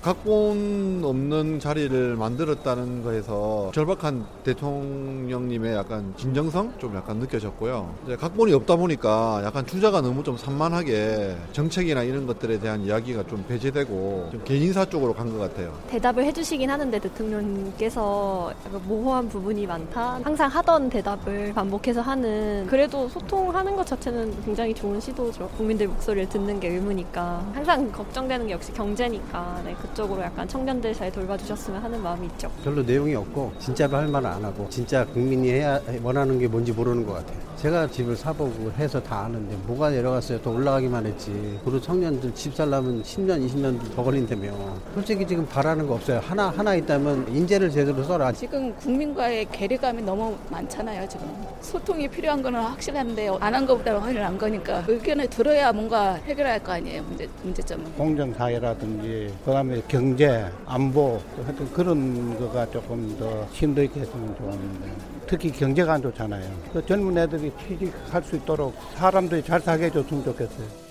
각본 없는 자리를 만들었다는 거에서 절박한 대통령님의 약간 진정성 좀 약간 느껴졌고요. 이제 각본이 없다 보니까 약간 주자가 너무 좀 산만하게 정책이나 이런 것들에 대한 이야기가 좀 배제되고 좀 개인사 쪽으로 간 것 같아요. 대답을 해주시긴 하는데 대통령께서 모호한 부분이 많다. 항상 하던 대답을 반복해서 하는 그래도 소통하는 것 자체는 굉장히 좋은 시도죠. 국민들 목소리를 듣는 게 의무니까 항상 걱정되는 게 역시 경제니까 네, 그 쪽으로 약간 청년들 잘 돌봐주셨으면 하는 마음이 있죠. 별로 내용이 없고 진짜로 할 말은 안 하고 진짜 국민이 해야 원하는 게 뭔지 모르는 것 같아요. 제가 집을 사보고 해서 다 아는데 뭐가 내려갔어요? 또 올라가기만 했지. 그리고 청년들 집 살려면 10년, 20년 더 걸린다며. 솔직히 지금 바라는 거 없어요. 하나 하나 있다면 인재를 제대로 써라. 지금 국민과의 괴리감이 너무 많잖아요. 지금 소통이 필요한 거는 확실한데 안 한 것보다 훨씬 안 거니까 의견을 들어야 뭔가 해결할 거 아니에요. 문제 문제점은. 공정사회라든지 그다음에 경제, 안보 하여튼 그런 거가 조금 더 힘도 있게 했으면 좋았는데 특히 경제가 안 좋잖아요. 그 젊은 애들이 취직할 수 있도록 사람들이 잘 살게 해줬으면 좋겠어요.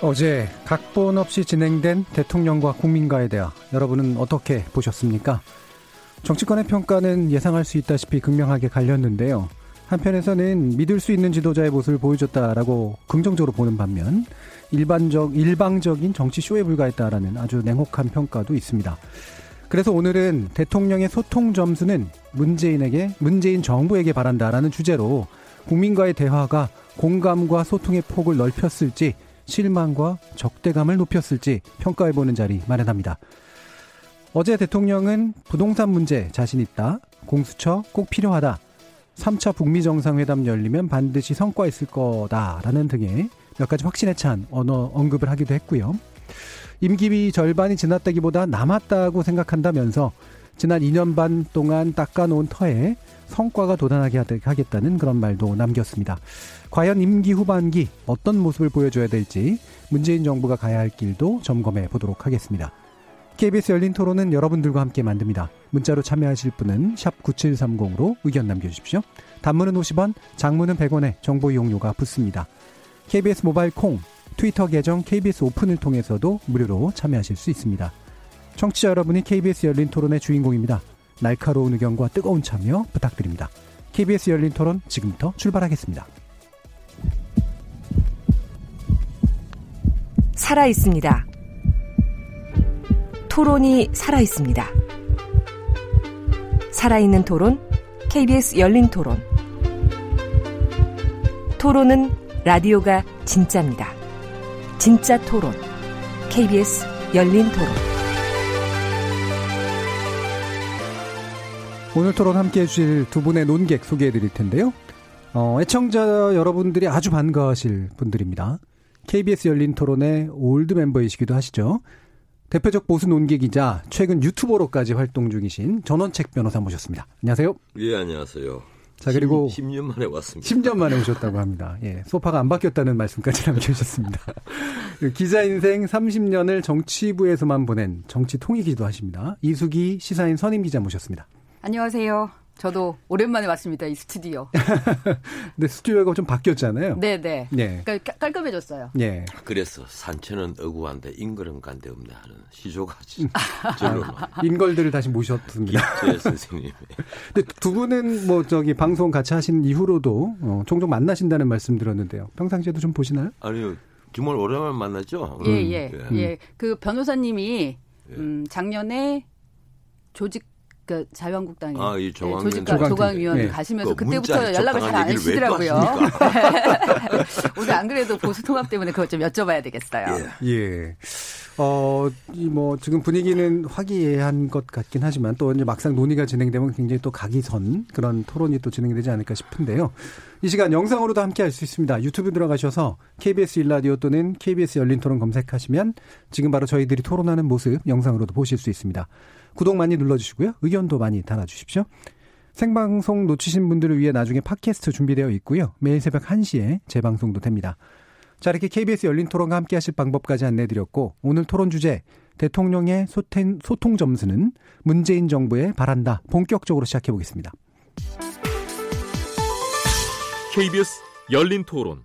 어제 각본 없이 진행된 대통령과 국민과의 대화 여러분은 어떻게 보셨습니까? 정치권의 평가는 예상할 수 있다시피 극명하게 갈렸는데요. 한편에서는 믿을 수 있는 지도자의 모습을 보여줬다라고 긍정적으로 보는 반면 일반적 일방적인 정치 쇼에 불과했다라는 아주 냉혹한 평가도 있습니다. 그래서 오늘은 대통령의 소통 점수는 문재인에게 문재인 정부에게 바란다라는 주제로 국민과의 대화가 공감과 소통의 폭을 넓혔을지 실망과 적대감을 높였을지 평가해보는 자리 마련합니다. 어제 대통령은 부동산 문제 자신 있다, 공수처 꼭 필요하다, 3차 북미 정상회담 열리면 반드시 성과 있을 거다라는 등의 몇 가지 확신에 찬 언어 언급을 하기도 했고요. 임기비 절반이 지났다기보다 남았다고 생각한다면서 지난 2년 반 동안 닦아놓은 터에 성과가 도달하게 하겠다는 그런 말도 남겼습니다. 과연 임기 후반기 어떤 모습을 보여줘야 될지 문재인 정부가 가야 할 길도 점검해 보도록 하겠습니다. KBS 열린 토론은 여러분들과 함께 만듭니다. 문자로 참여하실 분은 9730으로 의견 남겨주십시오. 단문은 50원, 장문은 100원에 정보 이용료가 붙습니다. KBS 모바일 콩, 트위터 계정 KBS 오픈을 통해서도 무료로 참여하실 수 있습니다. 청취자 여러분이 KBS 열린 토론의 주인공입니다. 날카로운 의견과 뜨거운 참여 부탁드립니다. KBS 열린 토론 지금부터 출발하겠습니다. 살아 있습니다. 토론이 살아 있습니다. 살아있는 토론, KBS 열린 토론. 토론은 라디오가 진짜입니다. 진짜 토론, KBS 열린 토론. 오늘 토론 함께 해주실 두 분의 논객 소개해 드릴 텐데요. 어, 애청자 여러분들이 아주 반가워하실 분들입니다. KBS 열린 토론의 old 멤버이시기도 하시죠. 대표적 보수 논객이자 최근 유튜버로까지 활동 중이신 전원책 변호사 모셨습니다. 안녕하세요. 예, 안녕하세요. 자, 그리고 10, 년 만에 왔습니다. 10년 만에 오셨다고 합니다. 예, 소파가 안 바뀌었다는 말씀까지 남겨주셨습니다. 기자 인생 30년을 정치부에서만 보낸 정치 통이기도 하십니다. 이수기 시사인 선임 기자 모셨습니다. 안녕하세요. 저도 오랜만에 왔습니다. 이 스튜디오. 근데 스튜디오가 좀 바뀌었잖아요. 네네. 네. 그러니까 깔끔해졌어요. 예. 그래서 산천은 어구한데 인걸음 간데 없네 하는 시조가 저로 인걸들을 다시 모셨습니다. 제 선생님. 근데 두 분은 뭐 저기 방송 같이 하신 이후로도 어, 종종 만나신다는 말씀 들었는데요. 평상시에도 좀 보시나요? 아니요. 정말 오랜만에 만났죠. 예, 예. 음. 예. 그 변호사님이 음, 작년에 조직 그 자유한국당에 아, 조광, 네, 조직가 조광위원 네. 가시면서 그 그때부터 연락을 잘 안 하시더라고요. 오늘 안 그래도 보수 통합 때문에 그것 좀 여쭤봐야 되겠어요. 예. 예. 어, 이 뭐 지금 분위기는 화기애애한 것 같긴 하지만 또 이제 막상 논의가 진행되면 굉장히 또 각이 선 그런 토론이 또 진행되지 않을까 싶은데요. 이 시간 영상으로도 함께 할 수 있습니다. 유튜브 들어가셔서 KBS 일라디오 또는 KBS 열린 토론 검색하시면 지금 바로 저희들이 토론하는 모습 영상으로도 보실 수 있습니다. 구독 많이 눌러주시고요. 의견도 많이 달아주십시오. 생방송 놓치신 분들을 위해 나중에 팟캐스트 준비되어 있고요. 매일 새벽 1시에 재방송도 됩니다. 자, 이렇게 KBS 열린 토론과 함께 하실 방법까지 안내드렸고, 오늘 토론 주제, 대통령의 소통, 소통 점수는 문재인 정부에 바란다. 본격적으로 시작해 보겠습니다. KBS 열린 토론.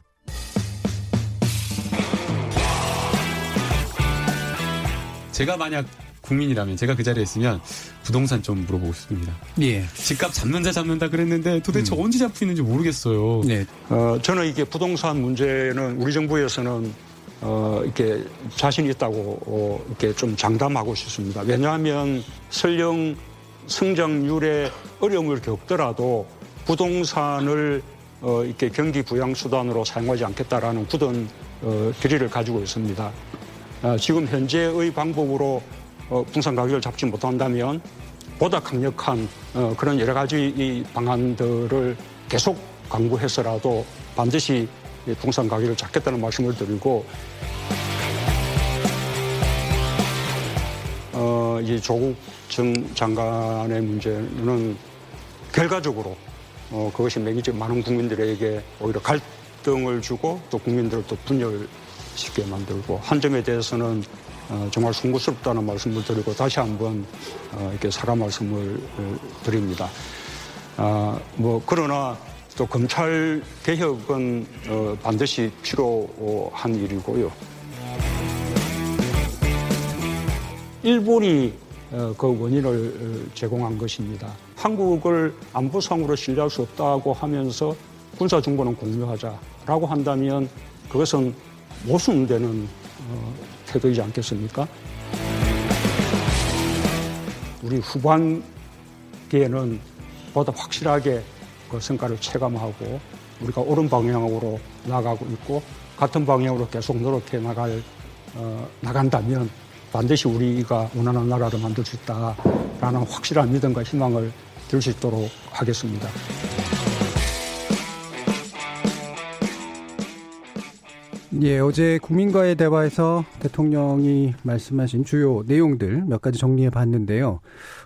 제가 만약 국민이라면 제가 그 자리에 있으면 부동산 좀 물어보고 싶습니다. 예. 집값 잡는다 잡는다 그랬는데 도대체 음. 언제 잡고 있는지 모르겠어요. 네. 어, 저는 이게 부동산 문제는 우리 정부에서는 어, 이렇게 자신 있다고 어, 이렇게 좀 장담하고 싶습니다. 왜냐하면 설령 성장률에 어려움을 겪더라도 부동산을 어, 이렇게 경기 부양 수단으로 사용하지 않겠다라는 굳은 어, 결의를 가지고 있습니다. 어, 지금 현재의 방법으로 어, 부동산 가격을 잡지 못한다면 보다 강력한 어, 그런 여러 가지 이 방안들을 계속 강구해서라도 반드시 부동산 가격을 잡겠다는 말씀을 드리고 어, 이 조국 전 장관의 문제는 결과적으로 어, 그것이 매기적 많은 국민들에게 오히려 갈등을 주고 또 국민들을 또 분열시키게 만들고 한 점에 대해서는 어, 정말 송구스럽다는 말씀을 드리고 다시 한번 어, 이렇게 사과 말씀을 어, 드립니다. 아, 뭐 그러나 또 검찰 개혁은 어, 반드시 필요한 일이고요. 일본이 어, 그 원인을 어, 제공한 것입니다. 한국을 안보상으로 신뢰할 수 없다고 하면서 군사 정보는 공유하자라고 한다면 그것은 모순되는 어, 태도이지 않겠습니까? 우리 후반기에는 보다 확실하게 그 성과를 체감하고 우리가 옳은 방향으로 나가고 있고 같은 방향으로 계속 노력해 나갈 어, 나간다면 반드시 우리가 원하는 나라를 만들 수 있다라는 확실한 믿음과 희망을 들 수 있도록 하겠습니다. 예, 어제 국민과의 대화에서 대통령이 말씀하신 주요 내용들 몇 가지 정리해 봤는데요.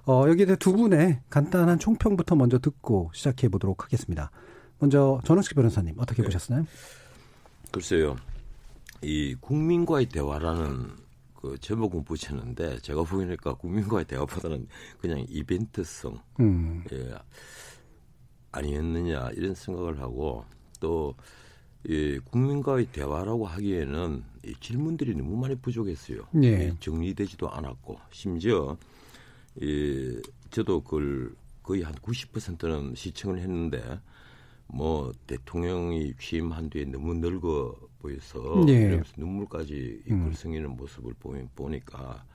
어, 여기에 두 분의 간단한 총평부터 먼저 듣고 시작해 보도록 하겠습니다. 먼저 전원식 변호사님 어떻게 네. 보셨나요? 글쎄요. 이 국민과의 대화라는 그 제목은 붙였는데 제가 보니까 국민과의 대화보다는 그냥 이벤트성 음. 예, 아니었느냐 이런 생각을 하고 또 이 국민과의 대화라고 하기에는 이 질문들이 너무 많이 부족했어요. 예. 정리되지도 않았고 심지어 이 저도 그걸 거의 한 90%는 시청을 했는데 뭐 대통령이 취임한 뒤에 너무 늙어 보여서 네. 눈물까지 이글성이는 음. 모습을 보면 보니까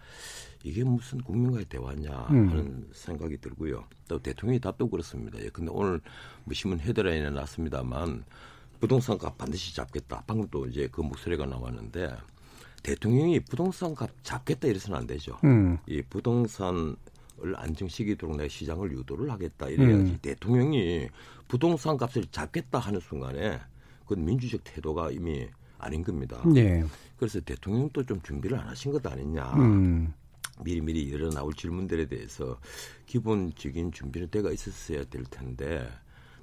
이게 무슨 국민과의 대화냐 음. 하는 음. 생각이 들고요. 또 대통령이 답도 그렇습니다. 예, 근데 오늘 뭐 신문 헤드라인에 났습니다만 부동산 값 반드시 잡겠다. 방금 또 이제 그 목소리가 나왔는데 대통령이 부동산 값 잡겠다 이래서는 안 되죠. 음. 이 부동산 을 안정시키도록 내 시장을 유도를 하겠다 이래야지 음. 대통령이 부동산 값을 잡겠다 하는 순간에 그건 민주적 태도가 이미 아닌 겁니다. 네. 그래서 대통령도 좀 준비를 안 하신 것 아니냐. 음. 미리미리 일어 나올 질문들에 대해서 기본적인 준비는 때가 있었어야 될 텐데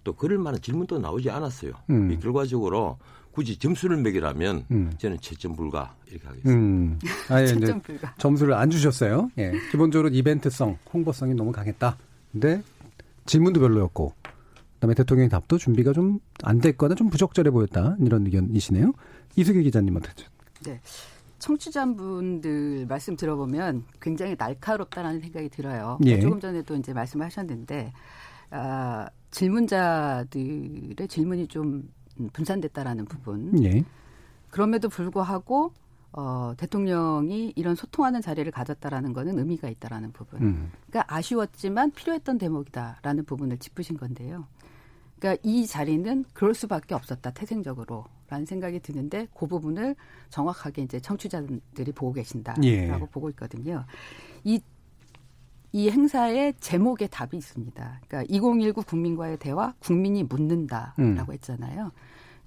또 그럴 만한 질문도 나오지 않았어요. 음. 이 결과적으로 굳이 점수를 매기라면 음. 저는 채점 불가 이렇게 하겠습니다. 음. 아예 채점 불가. 점수를 안 주셨어요. 예. 기본적으로 이벤트성, 홍보성이 너무 강했다. 근데 질문도 별로였고 그다음에 대통령의 답도 준비가 좀 안 됐거나 좀 부적절해 보였다 이런 의견이시네요. 이수기 기자님 어떻게? 네. 청취자분들 말씀 들어보면 굉장히 날카롭다라는 생각이 들어요. 예. 조금 전에도 이제 말씀하셨는데 아, 질문자들의 질문이 좀 분산됐다라는 부분. 예. 그럼에도 불구하고 어, 대통령이 이런 소통하는 자리를 가졌다라는 거는 의미가 있다라는 부분. 음. 그러니까 아쉬웠지만 필요했던 대목이다라는 부분을 짚으신 건데요. 그러니까 이 자리는 그럴 수밖에 없었다 태생적으로 라는 생각이 드는데 그 부분을 정확하게 이제 청취자들이 보고 계신다라고 예. 보고 있거든요. 이, 이 행사의 제목에 답이 있습니다. 그러니까 2019 국민과의 대화, 국민이 묻는다라고 음. 했잖아요.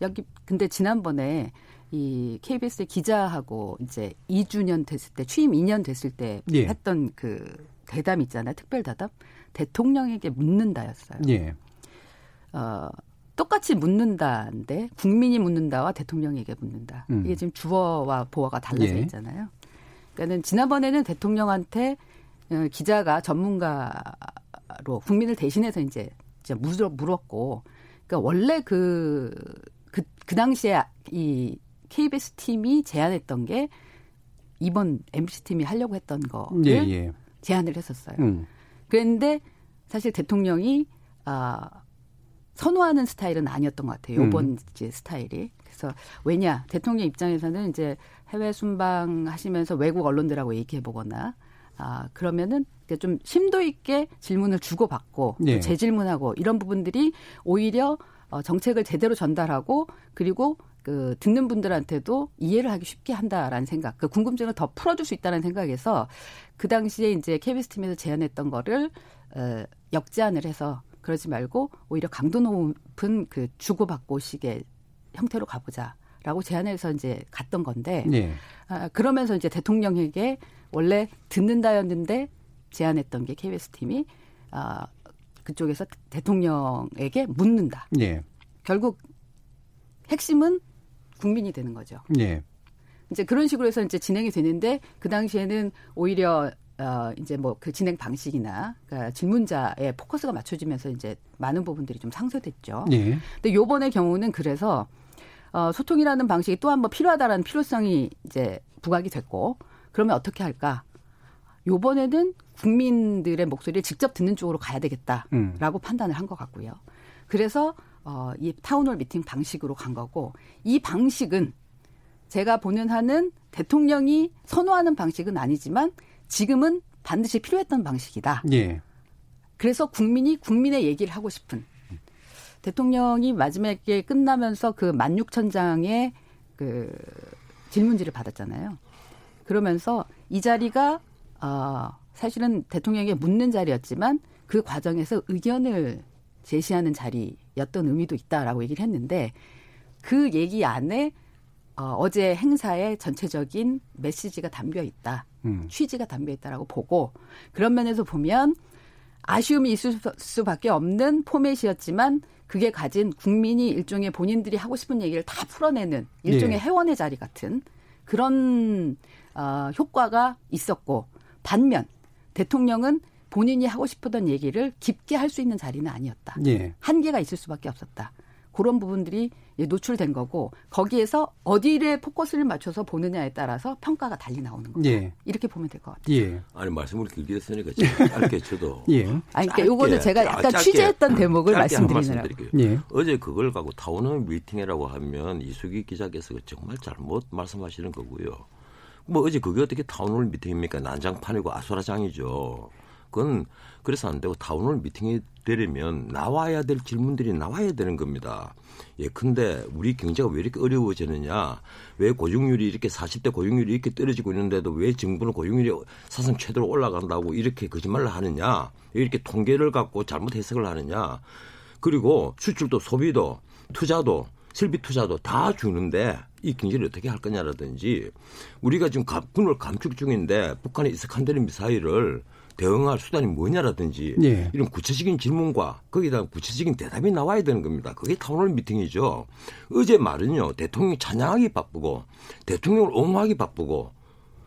여기 근데 지난번에 이 KBS 기자하고 이제 2주년 됐을 때 취임 2년 됐을 때 예. 했던 그 대담 있잖아요. 특별 대담. 대통령에게 묻는다였어요. 예. 어, 똑같이 묻는다인데 국민이 묻는다와 대통령에게 묻는다. 음. 이게 지금 주어와 보어가 달라져 예. 있잖아요. 그러니까는 지난번에는 대통령한테 어, 기자가 전문가로 국민을 대신해서 이제 물었고, 그러니까 원래 그, 그, 그 당시에 이 KBS 팀이 제안했던 게 이번 MBC 팀이 하려고 했던 거를 예, 예. 제안을 했었어요. 음. 그런데 사실 대통령이 아 선호하는 스타일은 아니었던 것 같아요. 요번 음. 이제 스타일이. 그래서 왜냐 대통령 입장에서는 이제 해외 순방 하시면서 외국 언론들하고 얘기해 보거나 아 그러면은 좀 심도 있게 질문을 주고받고 네. 재질문하고 이런 부분들이 오히려 어, 정책을 제대로 전달하고 그리고 그 듣는 분들한테도 이해를 하기 쉽게 한다라는 생각, 그 궁금증을 더 풀어줄 수 있다는 생각에서 그 당시에 이제 KBS 팀에서 제안했던 거를 어, 역제안을 해서 그러지 말고 오히려 강도 높은 그 주고받고 식의 형태로 가보자라고 제안해서 이제 갔던 건데 네. 아, 그러면서 이제 대통령에게 원래 듣는다였는데 제안했던 게 KBS 팀이 아, 그쪽에서 대통령에게 묻는다. 네. 결국 핵심은 국민이 되는 거죠. 네. 이제 그런 식으로 해서 이제 진행이 되는데 그 당시에는 오히려 어 이제 뭐 그 진행 방식이나 그러니까 질문자의 포커스가 맞춰지면서 이제 많은 부분들이 좀 상쇄됐죠. 네. 근데 요번의 경우는 그래서 어 소통이라는 방식이 또 한 번 필요하다라는 필요성이 이제 부각이 됐고 그러면 어떻게 할까? 요번에는 국민들의 목소리를 직접 듣는 쪽으로 가야 되겠다라고 음. 판단을 한 것 같고요. 그래서 어, 이 town hall 미팅 방식으로 간 거고 이 방식은 제가 보는 한은 대통령이 선호하는 방식은 아니지만 지금은 반드시 필요했던 방식이다. 예. 그래서 국민이 국민의 얘기를 하고 싶은 대통령이 마지막에 끝나면서 그 16,000장의 그 질문지를 받았잖아요. 그러면서 이 자리가 어, 사실은 대통령에게 묻는 자리였지만 그 과정에서 의견을 제시하는 자리였던 의미도 있다라고 얘기를 했는데 그 얘기 안에 어, 어제 행사의 전체적인 메시지가 담겨 있다. 음. 취지가 담겨 있다라고 보고 그런 면에서 보면 아쉬움이 있을 수밖에 없는 포맷이었지만 그게 가진 국민이 일종의 본인들이 하고 싶은 얘기를 다 풀어내는 일종의 예. 회원의 자리 같은 그런 어, 효과가 있었고 반면 대통령은 본인이 하고 싶었던 얘기를 깊게 할 수 있는 자리는 아니었다. 예. 한계가 있을 수밖에 없었다. 그런 부분들이 노출된 거고 거기에서 어디를 포커스를 맞춰서 보느냐에 따라서 평가가 달리 나오는 거예요. 예. 이렇게 보면 될 것 같아요. 예. 아니 말씀을 길게 했으니까 짧게 쳐도. 예. 아니 그러니까 요거는 제가 약간 짧게, 취재했던 대목을 말씀드리느라고. 예. 어제 그걸 갖고 town hall 미팅이라고 하면 이수기 기자께서 정말 잘못 말씀하시는 거고요. 뭐 어제 그게 어떻게 town hall 미팅입니까? 난장판이고 아수라장이죠. 그건 그래서 안 되고 town hall 미팅이 되려면 나와야 될 질문들이 나와야 되는 겁니다. 예, 근데 우리 경제가 왜 이렇게 어려워지느냐? 왜 고용률이 이렇게 40대 고용률이 이렇게 떨어지고 있는데도 왜 정부는 고용률이 사상 최대로 올라간다고 이렇게 거짓말을 하느냐? 이렇게 통계를 갖고 잘못 해석을 하느냐? 그리고 수출도 소비도 투자도 설비 투자도 다 주는데 이 경제를 어떻게 할 거냐라든지 우리가 지금 군을 감축 중인데 북한의 이스칸데르 미사일을 대응할 수단이 뭐냐라든지 예. 이런 구체적인 질문과 거기다 구체적인 대답이 나와야 되는 겁니다. 그게 town hall 미팅이죠. 어제 말은요 대통령이 찬양하기 바쁘고 대통령을 옹호하기 바쁘고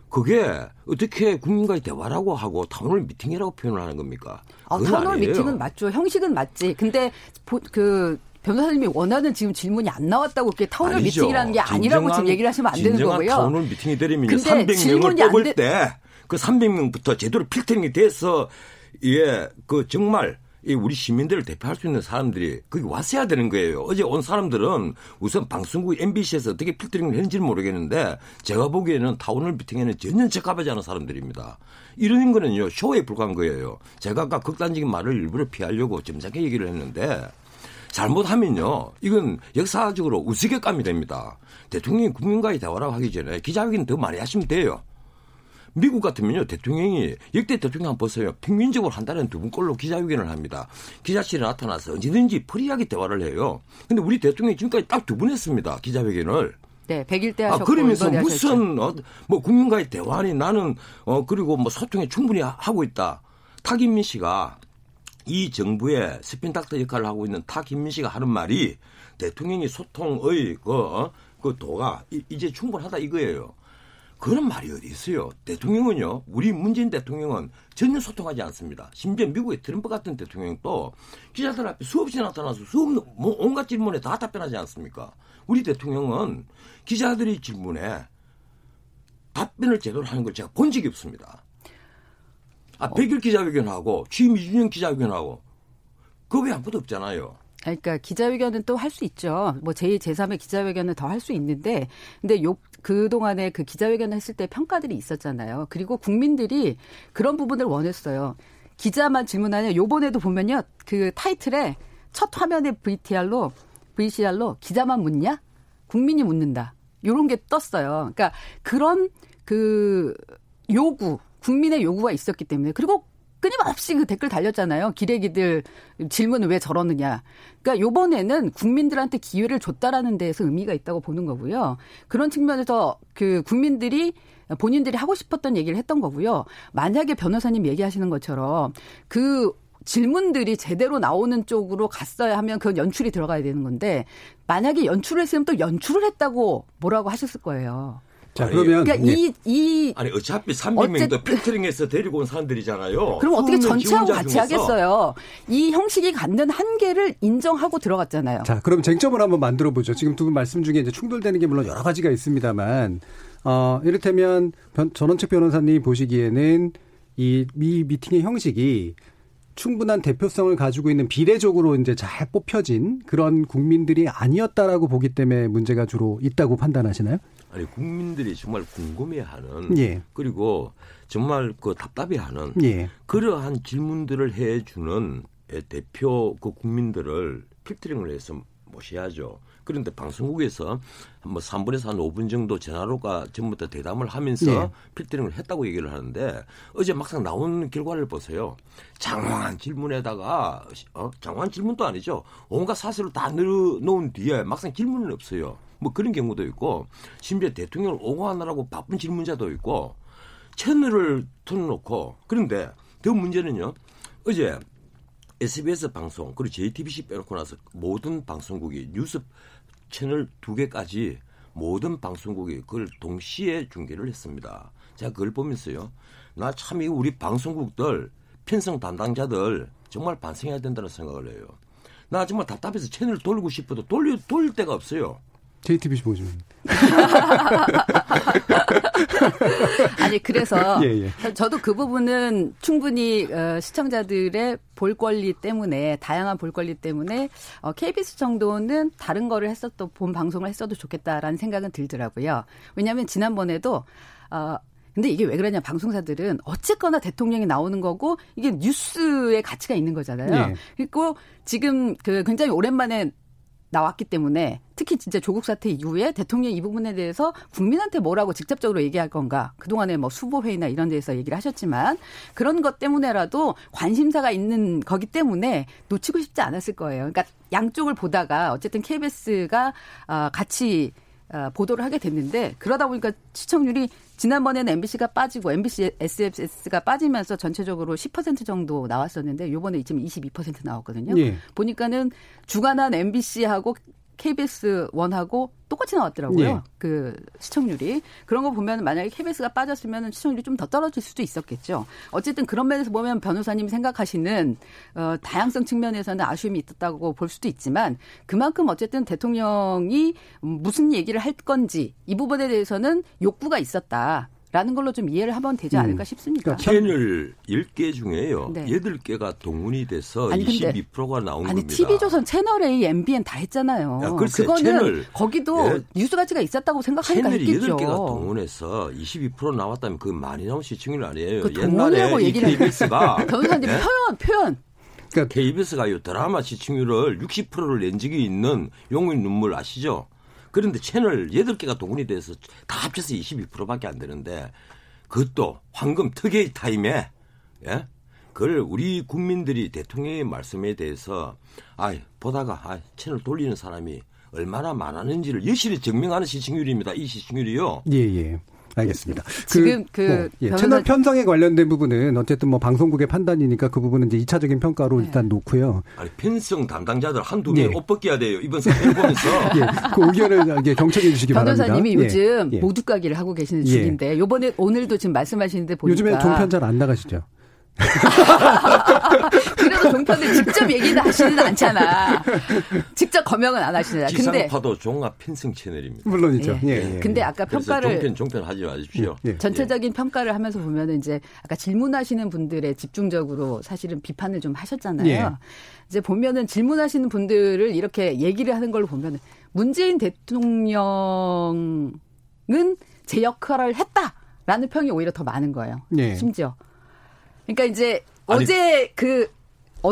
그게 어떻게 국민과의 대화라고 하고 town hall 미팅이라고 표현을 하는 겁니까? 아, town hall 미팅은 맞죠. 형식은 맞지. 근데 그 변호사님이 원하는 지금 질문이 안 나왔다고 그게 town hall 아니죠. 미팅이라는 게 아니라고 지금 얘기를 하시면 안 되는 거고요. town hall 미팅이 되려면 300명을 뽑을 때그 300명부터 제대로 filtering이 돼서 예, 그 정말 이 우리 시민들을 대표할 수 있는 사람들이 거기 왔어야 되는 거예요. 어제 온 사람들은 우선 방송국 MBC에서 어떻게 filtering을 했는지는 모르겠는데 제가 보기에는 town hall 미팅에는 전혀 적합하지 않은 사람들입니다. 이런 거는요 쇼에 불과한 거예요. 제가 아까 극단적인 말을 일부러 피하려고 점잖게 얘기를 했는데 잘못하면요. 이건 역사적으로 우스갯감이 됩니다. 대통령이 국민과의 대화라고 하기 전에 기자회견 더 많이 하시면 돼요. 미국 같으면요 대통령이 역대 대통령 한번 보세요 평균적으로 한 달에 두 번꼴로 기자회견을 합니다 기자실에 나타나서 언제든지 free하게 대화를 해요 근데 우리 대통령이 지금까지 딱 두 번 했습니다 기자회견을 네, 100일 때 하셨고 아, 그러면서 무슨 어, 뭐 국민과의 대화니 나는 어 그리고 뭐 소통에 충분히 하고 있다. 탁현민 씨가 이 정부의 spin doctor 역할을 하고 있는 탁현민 씨가 하는 말이 대통령이 소통의 그, 어? 그 도가 이제 충분하다 이거예요. 그런 말이 어디 있어요? 대통령은요, 우리 문재인 대통령은 전혀 소통하지 않습니다. 심지어 미국의 트럼프 같은 대통령도 기자들 앞에 수없이 나타나서 수없 뭐 온갖 질문에 다 답변하지 않습니까? 우리 대통령은 기자들이 질문에 답변을 제대로 하는 걸 제가 본 적이 없습니다. 아, 백일 기자회견하고 취임 2주년 기자회견하고 그거 왜 아무도 없잖아요. 그러니까 기자회견은 또 할 수 있죠. 뭐 제2, 제3의 기자회견은 더 할 수 있는데 근데 요 그동안에 그 기자회견을 했을 때 평가들이 있었잖아요. 그리고 국민들이 그런 부분을 원했어요. 기자만 질문하냐. 요번에도 보면요. 그 타이틀에 첫 화면에 VTR로 VCR로 기자만 묻냐? 국민이 묻는다. 요런 게 떴어요. 그러니까 그런 그 요구, 국민의 요구가 있었기 때문에 그리고 끊임없이 그 댓글 달렸잖아요. 기레기들 질문을 왜 저러느냐. 그러니까 요번에는 국민들한테 기회를 줬다라는 데에서 의미가 있다고 보는 거고요. 그런 측면에서 그 국민들이 본인들이 하고 싶었던 얘기를 했던 거고요. 만약에 변호사님 얘기하시는 것처럼 그 질문들이 제대로 나오는 쪽으로 갔어야 하면 그건 연출이 들어가야 되는 건데 만약에 연출을 했으면 또 연출을 했다고 뭐라고 하셨을 거예요. 자, 그러면 그러니까 이, 이 아니 어차피 300명도 필터링해서 데리고 온 사람들이잖아요. 그럼 어떻게 전체하고 같이 중에서. 하겠어요? 이 형식이 갖는 한계를 인정하고 들어갔잖아요. 자, 그럼 쟁점을 한번 만들어 보죠. 지금 두 분 말씀 중에 이제 충돌되는 게 물론 여러 가지가 있습니다만 어, 이를테면 전원책 변호사님 보시기에는 이 미 미팅의 형식이 충분한 대표성을 가지고 있는 비례적으로 이제 잘 뽑혀진 그런 국민들이 아니었다라고 보기 때문에 문제가 주로 있다고 판단하시나요? 아니 국민들이 정말 궁금해하는 예. 그리고 정말 그 답답해하는 예. 그러한 질문들을 해주는 대표 그 국민들을 필터링을 해서 모셔야죠. 그런데 방송국에서 뭐 3분에서 한 5분 정도 전화로가 전부 다 대담을 하면서 네. 필터링을 했다고 얘기를 하는데 어제 막상 나온 결과를 보세요. 장황한 질문에다가 어? 장황한 질문도 아니죠. 온갖 사실을 다 넣어놓은 뒤에 막상 질문은 없어요. 뭐 그런 경우도 있고 심지어 대통령을 옹호하느라고 바쁜 질문자도 있고 채널을 틀어놓고 그런데 더 문제는요. 어제 SBS 방송 그리고 JTBC 빼놓고 나서 모든 방송국이 뉴스 채널 두 개까지 모든 방송국이 그걸 동시에 중계를 했습니다. 제가 그걸 보면서요. 나 참 이 우리 방송국들 편성 담당자들 정말 반성해야 된다는 생각을 해요. 나 정말 답답해서 채널 돌리고 싶어도 돌릴, 돌릴 데가 없어요. JTBC 보시면. 아니 그래서 예, 예. 저도 그 부분은 충분히 어, 시청자들의 볼 권리 때문에 다양한 볼 권리 때문에 어, KBS 정도는 다른 거를 했어도 본 방송을 했어도 좋겠다라는 생각은 들더라고요. 왜냐하면 지난번에도 어, 근데 이게 왜 그러냐 방송사들은 어쨌거나 대통령이 나오는 거고 이게 뉴스의 가치가 있는 거잖아요. 예. 그리고 지금 그 굉장히 오랜만에 나왔기 때문에 특히 진짜 조국 사태 이후에 대통령 이 부분에 대해서 국민한테 뭐라고 직접적으로 얘기할 건가 그동안에 뭐 수보회의나 이런 데서 얘기를 하셨지만 그런 것 때문에라도 관심사가 있는 거기 때문에 놓치고 싶지 않았을 거예요. 그러니까 양쪽을 보다가 어쨌든 KBS가 아, 같이 아, 보도를 하게 됐는데 그러다 보니까 시청률이 지난번에는 MBC가 빠지고 MBC, SBS가 빠지면서 전체적으로 10% 정도 나왔었는데 요번에 지금 22% 나왔거든요. 예. 보니까는 주간한 MBC하고 KBS 원하고 똑같이 나왔더라고요. 네. 그 시청률이 그런 거 보면 만약에 KBS가 빠졌으면 시청률이 좀 더 떨어질 수도 있었겠죠. 어쨌든 그런 면에서 보면 변호사님 생각하시는 어, 다양성 측면에서는 아쉬움이 있었다고 볼 수도 있지만 그만큼 어쨌든 대통령이 무슨 얘기를 할 건지 이 부분에 대해서는 욕구가 있었다. 라는 걸로 좀 이해를 하면 되지 않을까 음. 싶습니다. 그러니까 채널 10개 중에요. 네. 8개가 동문이 돼서 아니, 22%가 나온 아니, 겁니다. TV조선 채널 A, MBN 다 했잖아요. 야, 글쎄, 그거는 채널, 거기도 예, 뉴스 가치가 있었다고 생각하니까 채널이 했겠죠. 8개가 동문해서 22% 나왔다면 그 많이 나온 시청률 아니에요. 그 옛날에 얘기를 KBS가 변호사님 예? 표현 표현 그러니까 KBS가 드라마 시청률을 60%를 낸 적이 있는 용의 눈물 아시죠? 그런데 채널 8개가 동원이 돼서 다 합쳐서 22%밖에 안 되는데 그것도 황금 특의 타임에 예? 그걸 우리 국민들이 대통령의 말씀에 대해서 아 보다가 아, 채널 돌리는 사람이 얼마나 많았는지를 여실히 증명하는 시청률입니다. 이 시청률이요. 예, 예. 알겠습니다. 지금 그, 그 뭐, 예, 채널 편성에 관련된 부분은 어쨌든 뭐 방송국의 판단이니까 그 부분은 이제 2차적인 평가로 네. 일단 놓고요. 아니 편성 담당자들 한두 명 예. 옷 벗겨야 돼요. 이번 사태를 보면서. 예, 그 의견을 이제 경청해 주시기 바랍니다. 변호사님이 요즘 예. 모두 가기를 하고 계시는 중인데 요번에 오늘도 지금 말씀하시는데 보니까 요즘에 종편 잘 안 나가시죠? 그래도 종편을 직접 얘기는 하시는 않잖아. 직접 검역은 안 하시잖아. 근데 지상파도 종합 편성 채널입니다. 물론이죠. 예. 예, 예. 근데 아까 평가를 종편 종편 하지 마십시오. 예. 전체적인 평가를 하면서 보면은 이제 아까 질문하시는 분들의 집중적으로 사실은 비판을 좀 하셨잖아요. 예. 이제 보면은 질문하시는 분들을 이렇게 얘기를 하는 걸 보면은 문재인 대통령은 제 역할을 했다라는 평이 오히려 더 많은 거예요. 예. 심지어. 그러니까 이제 아니, 어제 그 어,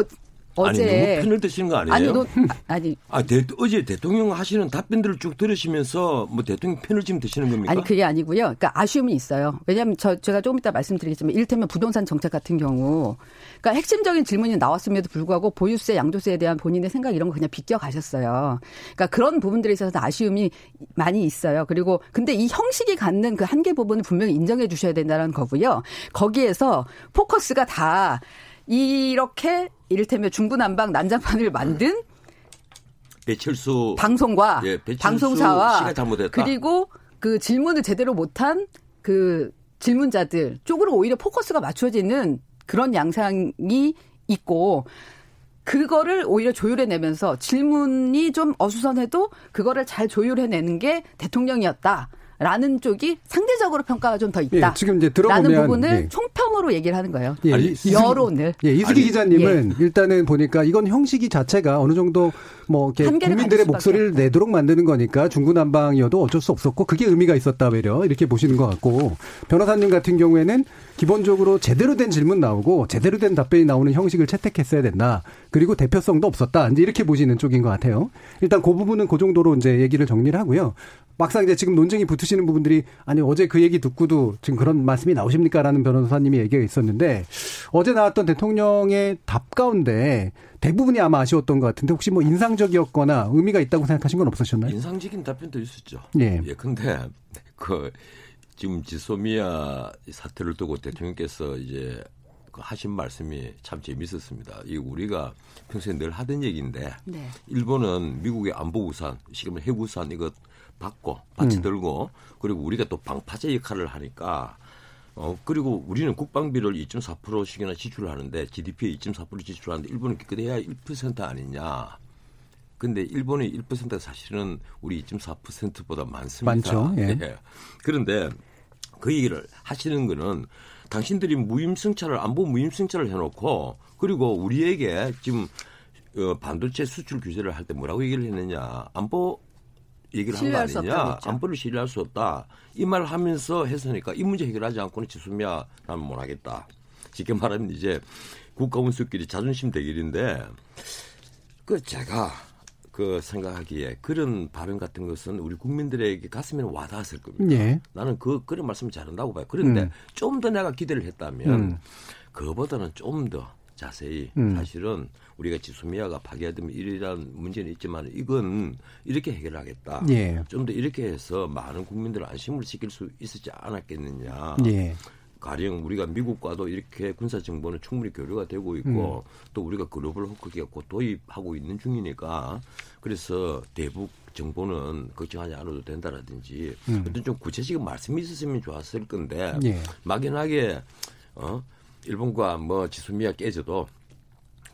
어제 아니, 너무 편을 드시는 거 아니에요? 아니, 너, 아니. 아, 대, 어제 대통령 하시는 답변들을 쭉 들으시면서 뭐 대통령 편을 지금 드시는 겁니까? 아니, 그게 아니고요. 그러니까 아쉬움이 있어요. 왜냐하면 저, 제가 조금 이따 말씀드리겠지만 이를테면 부동산 정책 같은 경우 그러니까 핵심적인 질문이 나왔음에도 불구하고 보유세, 양도세에 대한 본인의 생각 이런 거 그냥 비껴 가셨어요. 그러니까 그런 부분들에 있어서 아쉬움이 많이 있어요. 그리고 근데 이 형식이 갖는 그 한계 부분을 분명히 인정해 주셔야 된다는 거고요. 거기에서 포커스가 다 이렇게 이를테면 중구난방 난장판을 만든 배철수 방송과 예, 배철수 방송사와 그리고 그 질문을 제대로 못한 그 질문자들 쪽으로 오히려 포커스가 맞춰지는 그런 양상이 있고 그거를 오히려 조율해내면서 질문이 좀 어수선해도 그거를 잘 조율해내는 게 대통령이었다. 라는 쪽이 상대적으로 평가가 좀 더 있다. 예, 지금 이제 들어보면 라는 부분을 예. 총평으로 얘기를 하는 거예요. 예, 아니, 여론을. 예, 이수기 아니, 기자님은 예. 일단은 보니까 이건 형식이 자체가 어느 정도 뭐 이렇게 국민들의 목소리를 내도록 만드는 거니까 중구난방이어도 어쩔 수 없었고 그게 의미가 있었다 외려 이렇게 보시는 것 같고 변호사님 같은 경우에는 기본적으로 제대로 된 질문 나오고 제대로 된 답변이 나오는 형식을 채택했어야 된다. 그리고 대표성도 없었다. 이제 이렇게 보시는 쪽인 것 같아요. 일단 그 부분은 그 정도로 이제 얘기를 정리를 하고요. 막상 이제 지금 논쟁이 붙으시는 부분들이 아니 어제 그 얘기 듣고도 지금 그런 말씀이 나오십니까라는 변호사님이 얘기가 있었는데 어제 나왔던 대통령의 답 가운데 대부분이 아마 아쉬웠던 것 같은데 혹시 뭐 인상적이었거나 의미가 있다고 생각하신 건 없으셨나요? 인상적인 답변도 있었죠. 예. 예. 근데 그 지금 지소미아 사태를 두고 대통령께서 이제 그 하신 말씀이 참 재밌었습니다. 이 우리가 평소에 늘 하던 얘기인데 네. 일본은 미국의 안보 우산, 지금 핵 우산 이거 받고 받치 음. 들고 그리고 우리가 또 방파제 역할을 하니까 어 그리고 우리는 국방비를 2.4%씩이나 지출을 하는데 GDP의 2.4% 지출하는데 일본은 그래야 1% 아니냐. 근데 일본의 1%가 사실은 우리 2.4%보다 많습니다. 많죠. 예. 예. 그런데 그 얘기를 하시는 거는 당신들이 무임승차를 안보 무임승차를 해놓고 그리고 우리에게 지금 어, 반도체 수출 규제를 할 때 뭐라고 얘기를 했느냐 안보 얘기를 한 거 아니냐. 안보를 신뢰할 수 없다. 이 말을 하면서 했으니까 이 문제 해결하지 않고는 지수미야 나는 못 하겠다. 쉽게 말하면 이제 국가원수끼리 자존심 대결인데 그 제가 그 생각하기에 그런 발언 같은 것은 우리 국민들에게 가슴에 와닿았을 겁니다. 예. 나는 그 그런 말씀을 잘한다고 봐요. 그런데 음. 좀더 내가 기대를 했다면 음. 그거보다는 좀 더 자세히 음. 사실은 우리가 지수미아가 파괴되면 이러한 문제는 있지만 이건 이렇게 해결하겠다. 예. 좀더 이렇게 해서 많은 국민들을 안심을 시킬 수 있었지 않았겠느냐. 예. 가령 우리가 미국과도 이렇게 군사 정보는 충분히 교류가 되고 있고 음. 또 우리가 글로벌 호크기가 곧 도입하고 있는 중이니까 그래서 대북 정보는 걱정하지 않아도 된다라든지 음. 어떤 좀 구체적인 말씀이 있었으면 좋았을 건데 예. 막연하게 어 일본과 뭐 지수미아 깨져도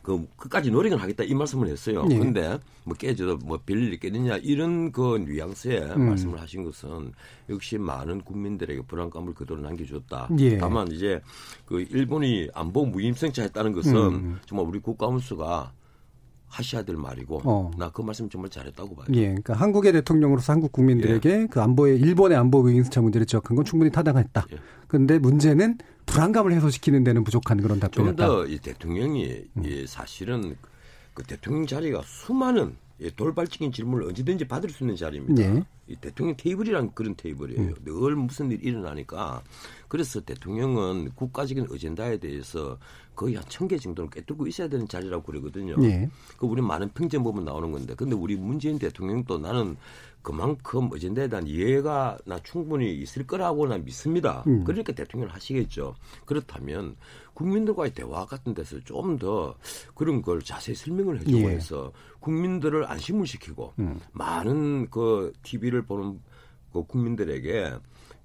그 끝까지 노력은 하겠다 이 말씀을 했어요. 네. 근데 뭐 깨져도 뭐 별일이 깨느냐 이런 그 뉘앙스의 음. 말씀을 하신 것은 역시 많은 국민들에게 불안감을 그대로 남겨줬다. 예. 다만 이제 그 일본이 안보 무임승차 했다는 것은 음. 정말 우리 국가원수가 하셔야 될 말이고 어. 나그 말씀 정말 잘했다고 봐요. 예, 그러니까 한국의 대통령으로서 한국 국민들에게 예. 그 안보의 일본의 안보 무임승차 문제를 지적한 건 충분히 타당했다. 그런데 예. 문제는 불안감을 해소시키는 데는 부족한 그런 답변이었다. 좀 더 이 대통령이 음. 이 사실은 그 대통령 자리가 수많은 돌발적인 질문을 언제든지 받을 수 있는 자리입니다. 예. 이 대통령 테이블이란 그런 테이블이에요. 음. 늘 무슨 일이 일어나니까 그래서 대통령은 국가적인 어젠다에 대해서 거의 한 천 개 정도는 꿰뚫고 있어야 되는 자리라고 그러거든요. 예. 그 우리 많은 평점 보면 나오는 건데 근데 우리 문재인 대통령도 나는 그만큼 어젠다에 대한 이해가 나 충분히 있을 거라고 난 믿습니다. 음. 그러니까 대통령을 하시겠죠. 그렇다면 국민들과의 대화 같은 데서 좀 더 그런 걸 자세히 설명을 해주고 예. 해서 국민들을 안심을 시키고 음. 많은 그 TV를 보는 그 국민들에게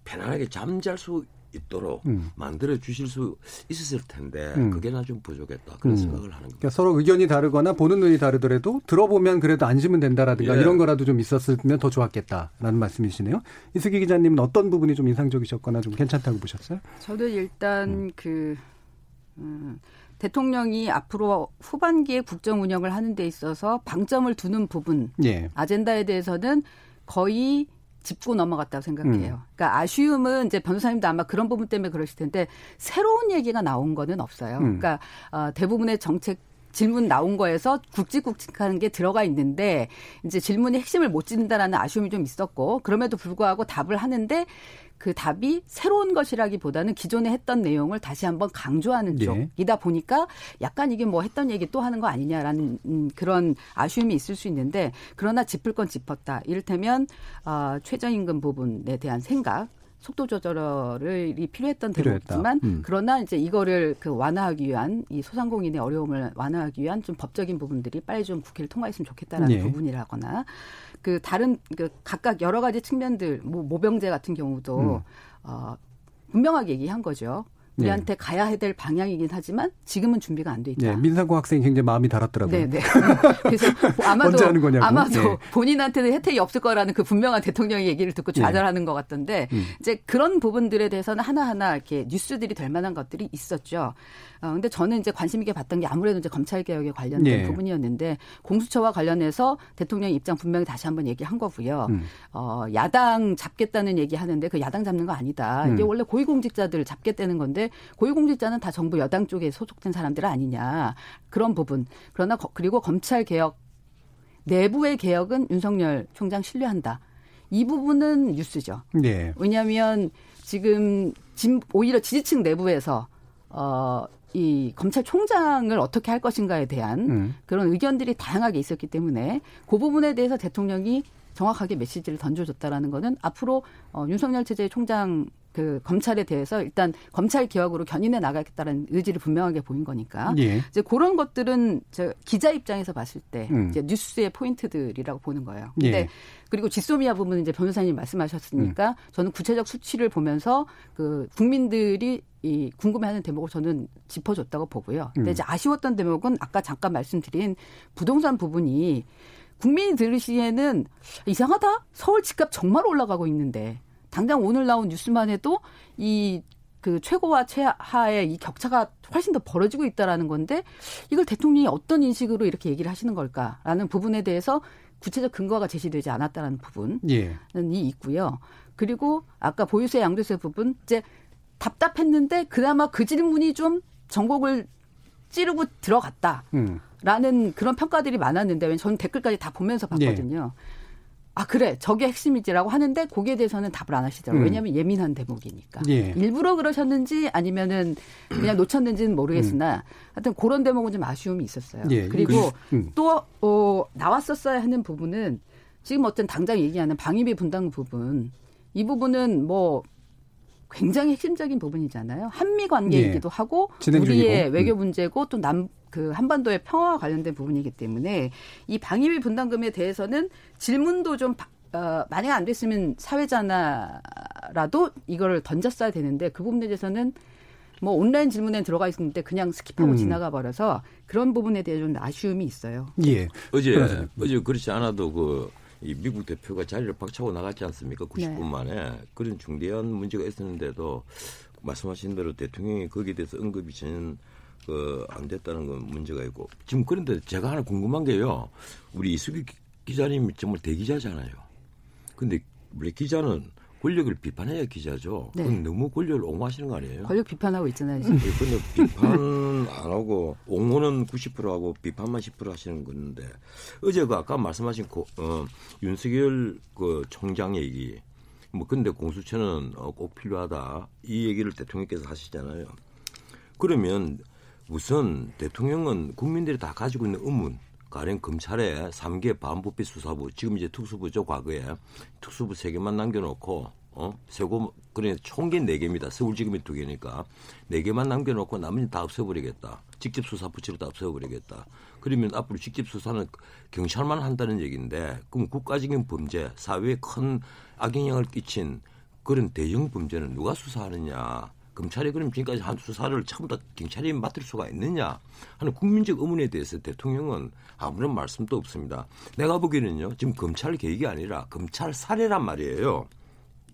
편안하게 잠잘 수 있도록 음. 만들어 주실 수 있었을 텐데 음. 그게 나 좀 부족했다 그런 음. 생각을 하는 거예요. 그러니까 서로 의견이 다르거나 보는 눈이 다르더라도 들어보면 그래도 안심은 된다라든가 예. 이런 거라도 좀 있었으면 더 좋았겠다라는 말씀이시네요. 이수기 기자님은 어떤 부분이 좀 인상적이셨거나 좀 괜찮다고 보셨어요? 저도 일단 음. 그 음, 대통령이 앞으로 후반기에 국정 운영을 하는 데 있어서 방점을 두는 부분 예. 아젠다에 대해서는 거의 짚고 넘어갔다고 생각해요. 음. 그러니까 아쉬움은 이제 변호사님도 아마 그런 부분 때문에 그러실 텐데 새로운 얘기가 나온 거는 없어요. 음. 그러니까 어, 대부분의 정책 질문 나온 거에서 굵직굵직하는 게 들어가 있는데 이제 질문이 핵심을 못 짚는다라는 아쉬움이 좀 있었고 그럼에도 불구하고 답을 하는데 그 답이 새로운 것이라기보다는 기존에 했던 내용을 다시 한번 강조하는 예. 쪽이다 보니까 약간 이게 뭐 했던 얘기 또 하는 거 아니냐라는 음, 그런 아쉬움이 있을 수 있는데 그러나 짚을 건 짚었다. 이를테면 어, 최저임금 부분에 대한 생각 속도 조절이 필요했던 대목이지만 음. 그러나 이제 이거를 그 완화하기 위한 이 소상공인의 어려움을 완화하기 위한 좀 법적인 부분들이 빨리 좀 국회를 통과했으면 좋겠다라는 네. 부분이라거나 그 다른 그 각각 여러 가지 측면들 뭐 모병제 같은 경우도 음. 어 분명하게 얘기한 거죠. 우리한테 네. 가야 될 방향이긴 하지만 지금은 준비가 안 돼 있다. 네, 민상고 학생이 굉장히 마음이 달았더라고요. 네, 네. 그래서 아마도 아마도 네. 본인한테는 혜택이 없을 거라는 그 분명한 대통령의 얘기를 듣고 네. 좌절하는 네. 것 같던데 음. 이제 그런 부분들에 대해서는 하나하나 이렇게 뉴스들이 될 만한 것들이 있었죠. 어, 근데 저는 이제 관심 있게 봤던 게 아무래도 이제 검찰 개혁에 관련된 네. 부분이었는데 공수처와 관련해서 대통령 입장 분명히 다시 한번 얘기한 거고요. 음. 어, 야당 잡겠다는 얘기 하는데 그 야당 잡는 거 아니다. 이게 음. 원래 고위공직자들 잡겠다는 건데 고위공직자는 다 정부 여당 쪽에 소속된 사람들 아니냐. 그런 부분. 그러나 거, 그리고 검찰 개혁 내부의 개혁은 윤석열 총장 신뢰한다. 이 부분은 뉴스죠. 네. 왜냐하면 지금 오히려 지지층 내부에서 어, 이 검찰총장을 어떻게 할 것인가에 대한 음. 그런 의견들이 다양하게 있었기 때문에 그 부분에 대해서 대통령이 정확하게 메시지를 던져줬다라는 거는 앞으로 어, 윤석열 체제의 총장 그 검찰에 대해서 일단 검찰 개혁으로 견인해 나가겠다는 의지를 분명하게 보인 거니까 예. 이제 그런 것들은 저 기자 입장에서 봤을 때 음. 이제 뉴스의 포인트들이라고 보는 거예요. 근데 예. 그리고 지소미아 부분은 이제 변호사님 말씀하셨으니까 음. 저는 구체적 수치를 보면서 그 국민들이 이 궁금해하는 대목을 저는 짚어줬다고 보고요. 근데 음. 이제 아쉬웠던 대목은 아까 잠깐 말씀드린 부동산 부분이 국민이 들으시기에는 이상하다. 서울 집값 정말 올라가고 있는데 당장 오늘 나온 뉴스만 해도 이 그 최고와 최하의 이 격차가 훨씬 더 벌어지고 있다라는 건데 이걸 대통령이 어떤 인식으로 이렇게 얘기를 하시는 걸까라는 부분에 대해서 구체적 근거가 제시되지 않았다라는 부분이 예. 있고요. 그리고 아까 보유세 양도세 부분 이제 답답했는데 그나마 그 질문이 좀 전곡을 찌르고 들어갔다. 음. 라는 그런 평가들이 많았는데 저는 댓글까지 다 보면서 봤거든요. 예. 아 그래 저게 핵심이지라고 하는데 거기에 대해서는 답을 안 하시더라고요. 음. 왜냐하면 예민한 대목이니까. 예. 일부러 그러셨는지 아니면은 그냥 놓쳤는지는 모르겠으나 음. 하여튼 그런 대목은 좀 아쉬움이 있었어요. 예. 그리고 음. 또 어, 나왔었어야 하는 부분은 지금 어떤 당장 얘기하는 방위비 분담 부분 이 부분은 뭐 굉장히 핵심적인 부분이잖아요. 한미 관계이기도 예. 하고 우리의 외교 음. 문제고 또 남 그 한반도의 평화와 관련된 부분이기 때문에 이 방위비 분담금에 대해서는 질문도 좀 어, 만약 안 됐으면 사회자나라도 이걸 던졌어야 되는데 그 부분에 대해서는 뭐 온라인 질문에 들어가 있는데 그냥 skip하고 음. 지나가 버려서 그런 부분에 대해 좀 아쉬움이 있어요. 예. 어제 어제 그렇지 않아도 그 이 미국 대표가 자리를 박차고 나갔지 않습니까? 90분 네. 만에 그런 중대한 문제가 있었는데도 말씀하신 대로 대통령이 거기에 대해서 언급이 전혀 그 안 됐다는 건 문제가 있고 지금 그런데 제가 하나 궁금한 게요. 우리 이수기 기자님이 정말 대기자잖아요. 근데 우리 기자는 권력을 비판해야 기자죠. 네. 그건 너무 권력을 옹호하시는 거 아니에요? 권력 비판하고 있잖아요. 지금. 네, 근데 비판 안 하고 옹호는 90% 하고 비판만 10% 하시는 건데 어제 그 아까 말씀하신 고, 어, 윤석열 그 총장 얘기 뭐 근데 공수처는 어, 꼭 필요하다 이 얘기를 대통령께서 하시잖아요. 그러면 우선 대통령은 국민들이 다 가지고 있는 의문 가령 검찰에 3개 반부패 수사부 지금 이제 특수부죠 과거에 특수부 3개만 남겨놓고 어? 세고 그래 총계 4개입니다. 서울지검이 2개니까. 4개만 남겨놓고 나머지 다 없애버리겠다. 직접 수사 부처로 다 없애버리겠다. 그러면 앞으로 직접 수사는 경찰만 한다는 얘기인데 그럼 국가적인 범죄 사회에 큰 악영향을 끼친 그런 대형 범죄는 누가 수사하느냐 검찰이 그럼 지금까지 한 수사를 처음부터 경찰이 맡을 수가 있느냐 하는 국민적 의문에 대해서 대통령은 아무런 말씀도 없습니다. 내가 보기에는요 지금 검찰 계획이 아니라 검찰 사례란 말이에요.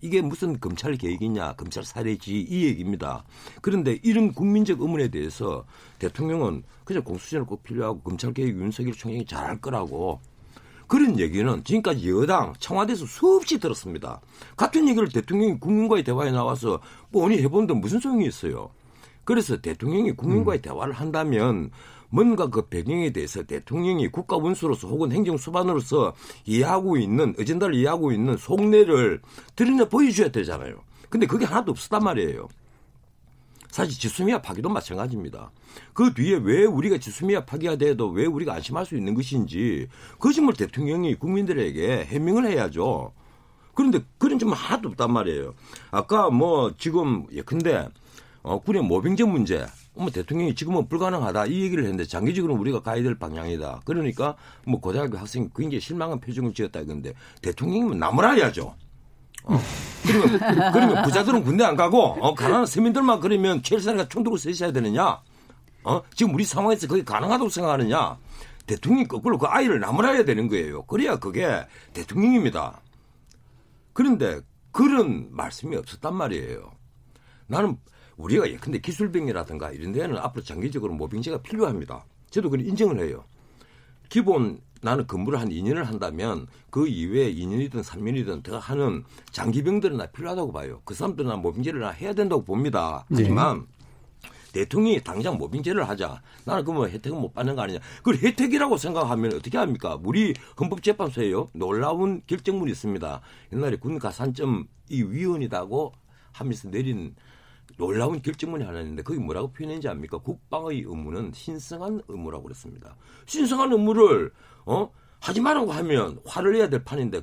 이게 무슨 검찰 계획이냐, 검찰 사례지 이 얘기입니다. 그런데 이런 국민적 의문에 대해서 대통령은 그냥 공수처는 꼭 필요하고 검찰 계획 윤석열 총장이 잘할 거라고 그런 얘기는 지금까지 여당 청와대에서 수없이 들었습니다. 같은 얘기를 대통령이 국민과의 대화에 나와서 뻔히 해본데 무슨 소용이 있어요. 그래서 대통령이 국민과의 음. 대화를 한다면 뭔가 그 배경에 대해서 대통령이 국가 원수로서 혹은 행정 수반으로서 이해하고 있는 어젠다를 이해하고 있는 속내를 드러내 보여줘야 되잖아요. 근데 그게 하나도 없었단 말이에요. 사실 지수미아 파기도 마찬가지입니다. 그 뒤에 왜 우리가 지수미아 파기가 돼도 왜 우리가 안심할 수 있는 것인지 그 점을 대통령이 국민들에게 해명을 해야죠. 그런데 그런 점 하나도 없단 말이에요. 아까 뭐 지금 예컨대 어, 군의 모병제 문제 뭐 대통령이 지금은 불가능하다 이 얘기를 했는데 장기적으로 우리가 가야 될 방향이다. 그러니까 뭐 고등학교 학생이 굉장히 실망한 표정을 지었다 이건데 대통령이면 나무라야죠. 어. 그러면, 그러면 부자들은 군대 안 가고, 어, 가난한 서민들만 그러면 최일사가 총 들고 서셔야 되느냐? 어? 지금 우리 상황에서 그게 가능하다고 생각하느냐? 대통령이 거꾸로 그 아이를 나무라야 되는 거예요. 그래야 그게 대통령입니다. 그런데 그런 말씀이 없었단 말이에요. 나는 우리가 예컨대 기술병이라든가 이런 데는 앞으로 장기적으로 모병제가 필요합니다. 저도 그걸 인정을 해요. 기본 나는 근무를 한 2년을 한다면 그 이외에 2년이든 3년이든 더 하는 장기병들은 나 필요하다고 봐요. 그 사람들은 나 모병제를 해야 된다고 봅니다. 네. 하지만 네. 대통령이 당장 모병제를 하자. 나는 그뭐 혜택은 못 받는 거 아니냐. 그걸 혜택이라고 생각하면 어떻게 합니까? 우리 헌법재판소에요. 놀라운 결정문이 있습니다. 옛날에 군 가산점 이 위원이다고 하면서 내린 놀라운 결정문이 하나 있는데 그게 뭐라고 표현했는지 압니까? 국방의 의무는 신성한 의무라고 그랬습니다. 신성한 의무를 어 하지 말라고 하면 화를 내야 될 판인데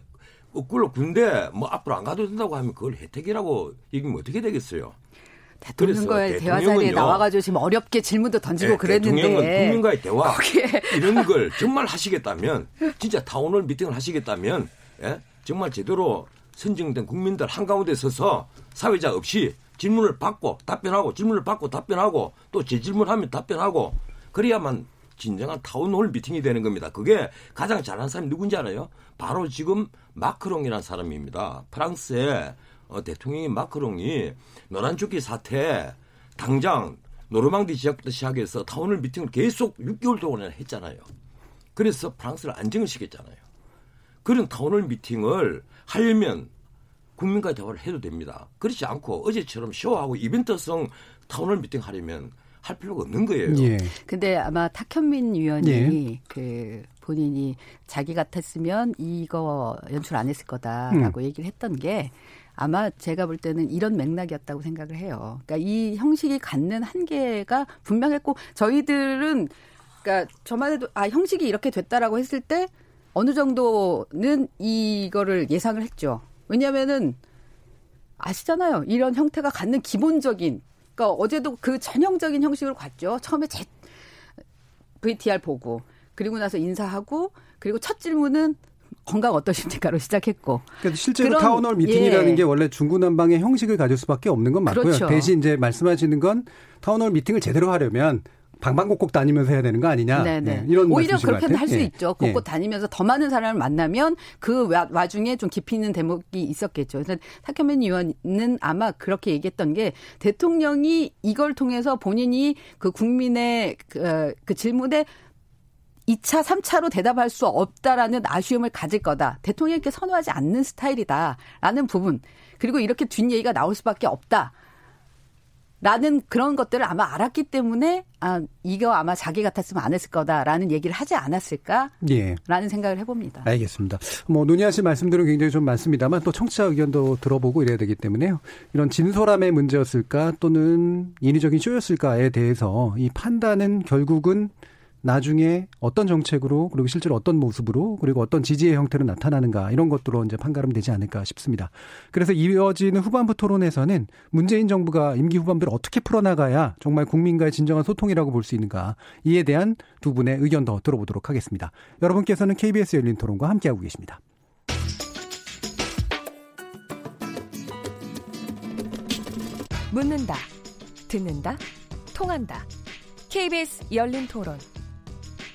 거꾸로 군대 뭐 앞으로 안 가도 된다고 하면 그걸 혜택이라고 얘기면 어떻게 되겠어요? 대통령과의 대화 자리에 나와가지고 지금 어렵게 질문도 던지고 네, 그랬는데 대통령은 국민과의 대화 거기에. 이런 걸 정말 하시겠다면 진짜 town hall meeting을 하시겠다면 예? 정말 제대로 선정된 국민들 한가운데 서서 사회자 없이 질문을 받고 답변하고 질문을 받고 답변하고 또 재질문하면 답변하고 그래야만 진정한 town hall meeting이 되는 겁니다. 그게 가장 잘하는 사람이 누군지 알아요? 바로 지금 마크롱이라는 사람입니다. 프랑스의 어, 대통령인 마크롱이 노란 조끼 사태 당장 노르망디 지역부터 시작해서 town hall meeting을 계속 6개월 동안 했잖아요. 그래서 프랑스를 안정을 시켰잖아요. 그런 town hall meeting을 하려면 국민과의 대화를 해도 됩니다. 그렇지 않고 어제처럼 쇼하고 이벤트성 town hall meeting 하려면 할 필요가 없는 거예요. 예. 근데 아마 탁현민 위원이 예. 그 본인이 자기 같았으면 이거 연출 안 했을 거다라고 음. 얘기를 했던 게 아마 제가 볼 때는 이런 맥락이었다고 생각을 해요. 그러니까 이 형식이 갖는 한계가 분명했고 저희들은 그러니까 저만 해도 아 형식이 이렇게 됐다라고 했을 때 어느 정도는 이거를 예상을 했죠. 왜냐면은 아시잖아요. 이런 형태가 갖는 기본적인 그러니까 어제도 그 전형적인 형식으로 갔죠. 처음에 제 VTR 보고 그리고 나서 인사하고 그리고 첫 질문은 건강 어떠십니까로 시작했고. 그러니까 실제로 그런, town hall meeting이라는 예. 게 원래 중구난방의 형식을 가질 수밖에 없는 건 맞고요. 그렇죠. 대신 이제 말씀하시는 건 town hall meeting을 제대로 하려면 방방곡곡 다니면서 해야 되는 거 아니냐. 네네. 네. 네, 이런 오히려 그렇게는 할수 예. 있죠. 곳곳 예. 다니면서 더 많은 사람을 만나면 그 와중에 좀 깊이 있는 대목이 있었겠죠. 그래서 탁현민 위원은 아마 그렇게 얘기했던 게 대통령이 이걸 통해서 본인이 그 국민의 그, 그 질문에 2차, 3차로 대답할 수 없다라는 아쉬움을 가질 거다. 대통령께 선호하지 않는 스타일이다 라는 부분. 그리고 이렇게 뒷얘기가 나올 수밖에 없다. 라는 그런 것들을 아마 알았기 때문에 아 이거 아마 자기 같았으면 안 했을 거다라는 얘기를 하지 않았을까라는 예. 생각을 해봅니다. 알겠습니다. 뭐 논의하신 말씀들은 굉장히 좀 많습니다만 또 청취자 의견도 들어보고 이래야 되기 때문에요. 이런 진솔함의 문제였을까 또는 인위적인 쇼였을까에 대해서 이 판단은 결국은 나중에 어떤 정책으로 그리고 실제로 어떤 모습으로 그리고 어떤 지지의 형태로 나타나는가 이런 것들로 이제 판가름 되지 않을까 싶습니다. 그래서 이어지는 후반부 토론에서는 문재인 정부가 임기 후반부를 어떻게 풀어나가야 정말 국민과의 진정한 소통이라고 볼 수 있는가 이에 대한 두 분의 의견 더 들어보도록 하겠습니다. 여러분께서는 KBS 열린 토론과 함께하고 계십니다. 묻는다, 듣는다, 통한다. KBS 열린 토론.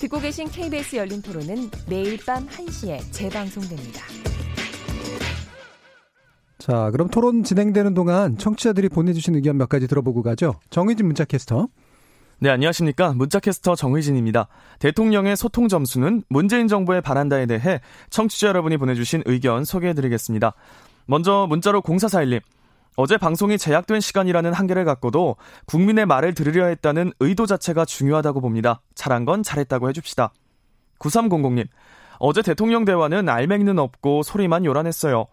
듣고 계신 KBS 열린 토론은 매일 밤 1시에 재방송됩니다. 자, 그럼 토론 진행되는 동안 청취자들이 보내주신 의견 몇 가지 들어보고 가죠. 정의진 문자캐스터. 네, 안녕하십니까. 문자캐스터 정의진입니다. 대통령의 소통 점수는 문재인 정부의 바란다에 대해 청취자 여러분이 보내주신 의견 소개해드리겠습니다. 먼저 문자로 0441님. 어제 방송이 제약된 시간이라는 한계를 갖고도 국민의 말을 들으려 했다는 의도 자체가 중요하다고 봅니다. 잘한 건 잘했다고 해줍시다. 9300님, 어제 대통령 대화는 알맹이는 없고 소리만 요란했어요.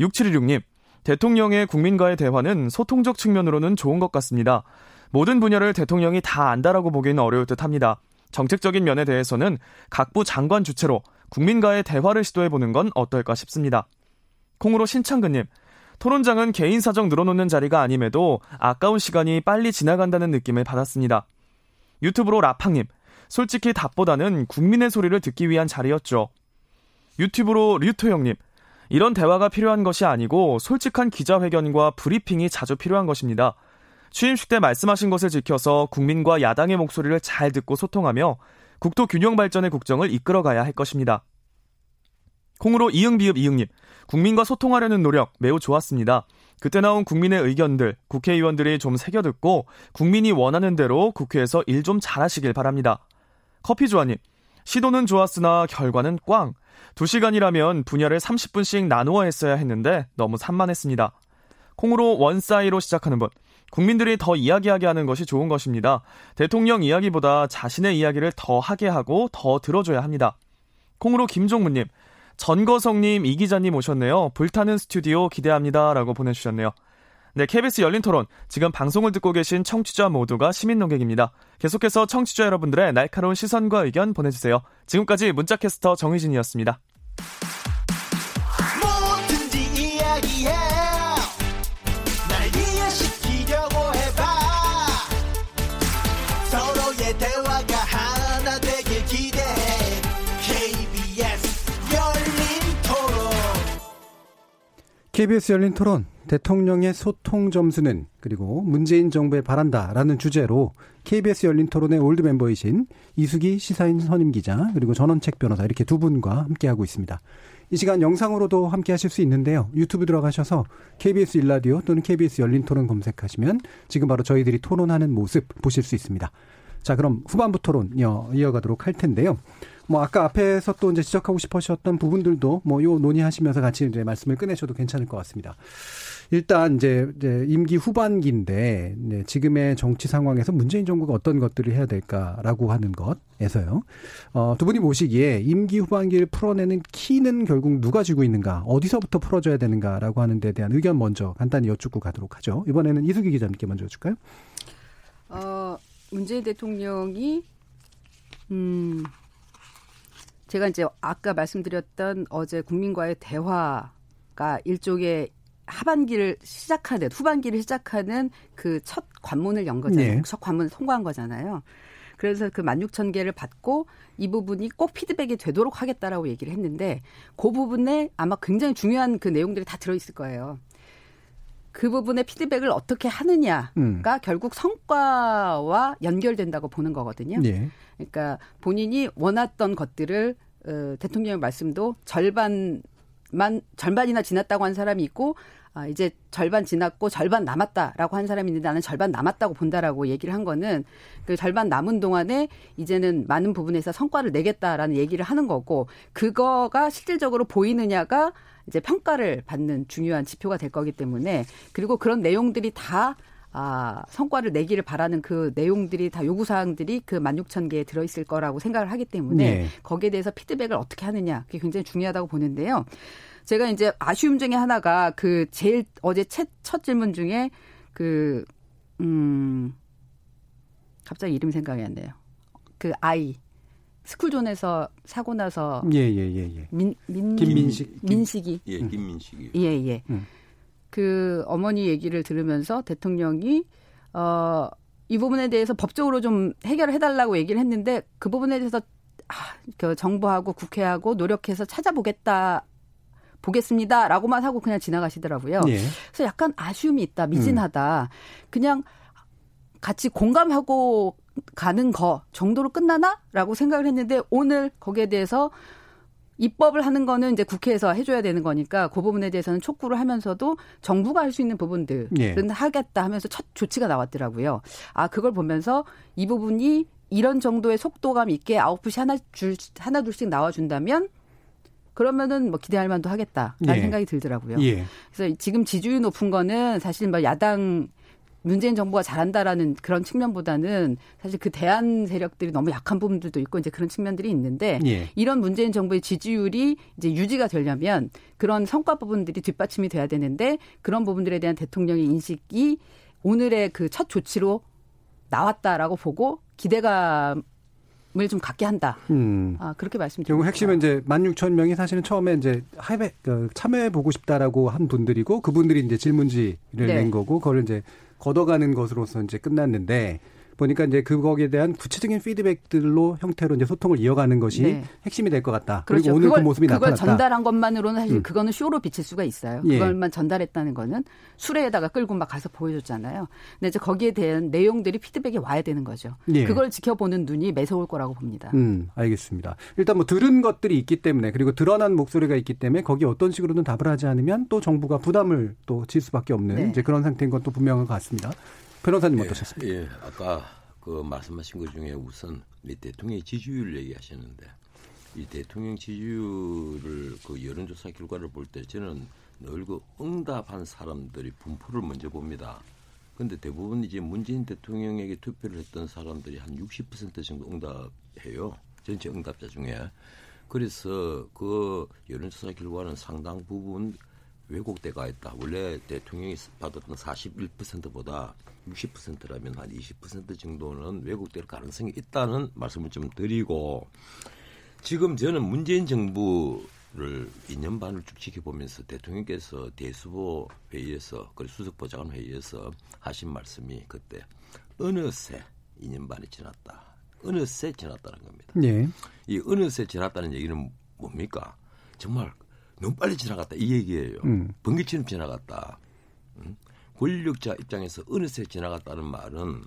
6716님, 대통령의 국민과의 대화는 소통적 측면으로는 좋은 것 같습니다. 모든 분야를 대통령이 다 안다라고 보기는 어려울 듯 합니다. 정책적인 면에 대해서는 각부 장관 주체로 국민과의 대화를 시도해보는 건 어떨까 싶습니다. 콩으로 신창근님, 토론장은 개인 사정 늘어놓는 자리가 아님에도 아까운 시간이 빨리 지나간다는 느낌을 받았습니다. 유튜브로 라팡님, 솔직히 답보다는 국민의 소리를 듣기 위한 자리였죠. 유튜브로 류토 형님, 이런 대화가 필요한 것이 아니고 솔직한 기자회견과 브리핑이 자주 필요한 것입니다. 취임식 때 말씀하신 것을 지켜서 국민과 야당의 목소리를 잘 듣고 소통하며 국토 균형 발전의 국정을 이끌어가야 할 것입니다. 콩으로 이응비읍 이응님, 국민과 소통하려는 노력 매우 좋았습니다. 그때 나온 국민의 의견들, 국회의원들이 좀 새겨듣고 국민이 원하는 대로 국회에서 일 좀 잘하시길 바랍니다. 커피조아님, 시도는 좋았으나 결과는 꽝. 2시간이라면 분야를 30분씩 나누어 했어야 했는데 너무 산만했습니다. 콩으로 원사이로 시작하는 분. 국민들이 더 이야기하게 하는 것이 좋은 것입니다. 대통령 이야기보다 자신의 이야기를 더 하게 하고 더 들어줘야 합니다. 콩으로 김종무님. 전거성님, 이 기자님 오셨네요. 불타는 스튜디오 기대합니다. 라고 보내주셨네요. 네, KBS 열린 토론. 지금 방송을 듣고 계신 청취자 모두가 시민 농객입니다. 계속해서 청취자 여러분들의 날카로운 시선과 의견 보내주세요. 지금까지 문자캐스터 정희진이었습니다. KBS 열린 토론 대통령의 소통 점수는 그리고 문재인 정부에 바란다라는 주제로 KBS 열린 토론의 old 멤버이신 이숙이 시사인 선임 기자 그리고 전원책 변호사 이렇게 두 분과 함께하고 있습니다. 이 시간 영상으로도 함께 하실 수 있는데요. 유튜브 들어가셔서 KBS 1라디오 또는 KBS 열린 토론 검색하시면 지금 바로 저희들이 토론하는 모습 보실 수 있습니다. 자, 그럼 후반부 토론 이어가도록 할 텐데요. 뭐 아까 앞에서 또 이제 지적하고 싶으셨던 부분들도 뭐 요 논의하시면서 같이 이제 말씀을 꺼내셔도 괜찮을 것 같습니다. 일단 이제, 이제 임기 후반기인데 네, 지금의 정치 상황에서 문재인 정부가 어떤 것들을 해야 될까라고 하는 것에서요. 어, 두 분이 보시기에 임기 후반기를 풀어내는 키는 결국 누가 쥐고 있는가, 어디서부터 풀어줘야 되는가라고 하는 데 대한 의견 먼저 간단히 여쭙고 가도록 하죠. 이번에는 이수기 기자님께 먼저 여쭐까요? 어, 문재인 대통령이 음. 제가 이제 아까 말씀드렸던 어제 국민과의 대화가 일종의 하반기를 시작하는 후반기를 시작하는 그 첫 관문을 연 거잖아요. 네. 첫 관문을 통과한 거잖아요. 그래서 그 16,000개를 받고 이 부분이 꼭 피드백이 되도록 하겠다라고 얘기를 했는데 그 부분에 아마 굉장히 중요한 그 내용들이 다 들어있을 거예요. 그 부분의 피드백을 어떻게 하느냐가 음. 결국 성과와 연결된다고 보는 거거든요. 네. 그러니까 본인이 원했던 것들을 어, 대통령의 말씀도 절반만 절반이나 지났다고 한 사람이 있고 아, 이제 절반 지났고 절반 남았다라고 한 사람이 있는데 나는 절반 남았다고 본다라고 얘기를 한 거는 그 절반 남은 동안에 이제는 많은 부분에서 성과를 내겠다라는 얘기를 하는 거고 그거가 실질적으로 보이느냐가 이제 평가를 받는 중요한 지표가 될 거기 때문에 그리고 그런 내용들이 다 아, 성과를 내기를 바라는 그 내용들이 다 요구 사항들이 그 16,000개에 들어 있을 거라고 생각을 하기 때문에 네. 거기에 대해서 피드백을 어떻게 하느냐 그게 굉장히 중요하다고 보는데요. 제가 이제 아쉬움 중에 하나가 그 제일 어제 첫, 첫 질문 중에 그, 음, 갑자기 이름 생각이 안 나요. 그 아이. 스쿨존에서 사고 나서 예 예예 예, 예. 민, 민 김민식 민식이 예 김민식이 예예 예. 음. 그 어머니 얘기를 들으면서 대통령이 어 이 부분에 대해서 법적으로 좀 해결을 해달라고 얘기를 했는데 그 부분에 대해서 아, 그 정부하고 국회하고 노력해서 찾아보겠다 보겠습니다라고만 하고 그냥 지나가시더라고요. 예. 그래서 약간 아쉬움이 있다, 미진하다. 음. 그냥 같이 공감하고 가는 거 정도로 끝나나라고 생각을 했는데 오늘 거기에 대해서 입법을 하는 거는 이제 국회에서 해줘야 되는 거니까 그 부분에 대해서는 촉구를 하면서도 정부가 할 수 있는 부분들은 예. 하겠다 하면서 첫 조치가 나왔더라고요. 아 그걸 보면서 이 부분이 이런 정도의 속도감 있게 아웃풋이 하나 줄 하나 둘씩 나와준다면 그러면은 뭐 기대할 만도 하겠다라는 예. 생각이 들더라고요. 예. 그래서 지금 지지율 높은 거는 사실 뭐 야당 문재인 정부가 잘한다라는 그런 측면보다는 사실 그 대안 세력들이 너무 약한 부분들도 있고 이제 그런 측면들이 있는데 예. 이런 문재인 정부의 지지율이 이제 유지가 되려면 그런 성과 부분들이 뒷받침이 돼야 되는데 그런 부분들에 대한 대통령의 인식이 오늘의 그 첫 조치로 나왔다라고 보고 기대감 을좀 갖게 한다. 음. 아, 그렇게 말씀드립니다. 결국 핵심은 이제 16,000명이 사실은 처음에 이제 하회, 그 참여해 보고 싶다라고 한 분들이고 그분들이 이제 질문지를 네. 낸 거고 그걸 이제 걷어가는 것으로서 이제 끝났는데 보니까 이제 그거에 대한 구체적인 피드백들로 형태로 이제 소통을 이어가는 것이 네. 핵심이 될 것 같다. 그렇죠. 그리고 오늘 그 그걸, 그 모습이 그걸 나타났다. 전달한 것만으로는 사실 음. 그거는 쇼로 비칠 수가 있어요. 예. 그걸만 전달했다는 거는 수레에다가 끌고 막 가서 보여줬잖아요. 근데 이제 거기에 대한 내용들이 피드백이 와야 되는 거죠. 예. 그걸 지켜보는 눈이 매서울 거라고 봅니다. 음, 알겠습니다. 일단 뭐 들은 것들이 있기 때문에 그리고 드러난 목소리가 있기 때문에 거기에 어떤 식으로든 답을 하지 않으면 또 정부가 부담을 또 질 수밖에 없는 네. 이제 그런 상태인 것도 분명한 것 같습니다. 변호사님 예, 어떠셨습니까? 예, 아까 그 말씀하신 것 중에 우선 이 대통령의 지지율 얘기하셨는데 이 대통령 지지율을 그 여론조사 결과를 볼 때 저는 늘 그 응답한 사람들이 분포를 먼저 봅니다. 근데 대부분 이제 문재인 대통령에게 투표를 했던 사람들이 한 60% 정도 응답해요. 전체 응답자 중에. 그래서 그 여론조사 결과는 상당 부분 왜곡돼가 있다. 원래 대통령이 받았던 41%보다 60%라면 한 20% 정도는 왜곡될 가능성이 있다는 말씀을 좀 드리고 지금 저는 문재인 정부를 2년 반을 쭉 지켜보면서 대통령께서 대수보 회의에서 그리고 수석보좌관 회의에서 하신 말씀이 그때 어느새 2년 반이 지났다. 어느새 지났다는 겁니다. 네. 이 어느새 지났다는 얘기는 뭡니까? 정말 너무 빨리 지나갔다 이 얘기예요. 음. 번개처럼 지나갔다. 음? 권력자 입장에서 어느새 지나갔다는 말은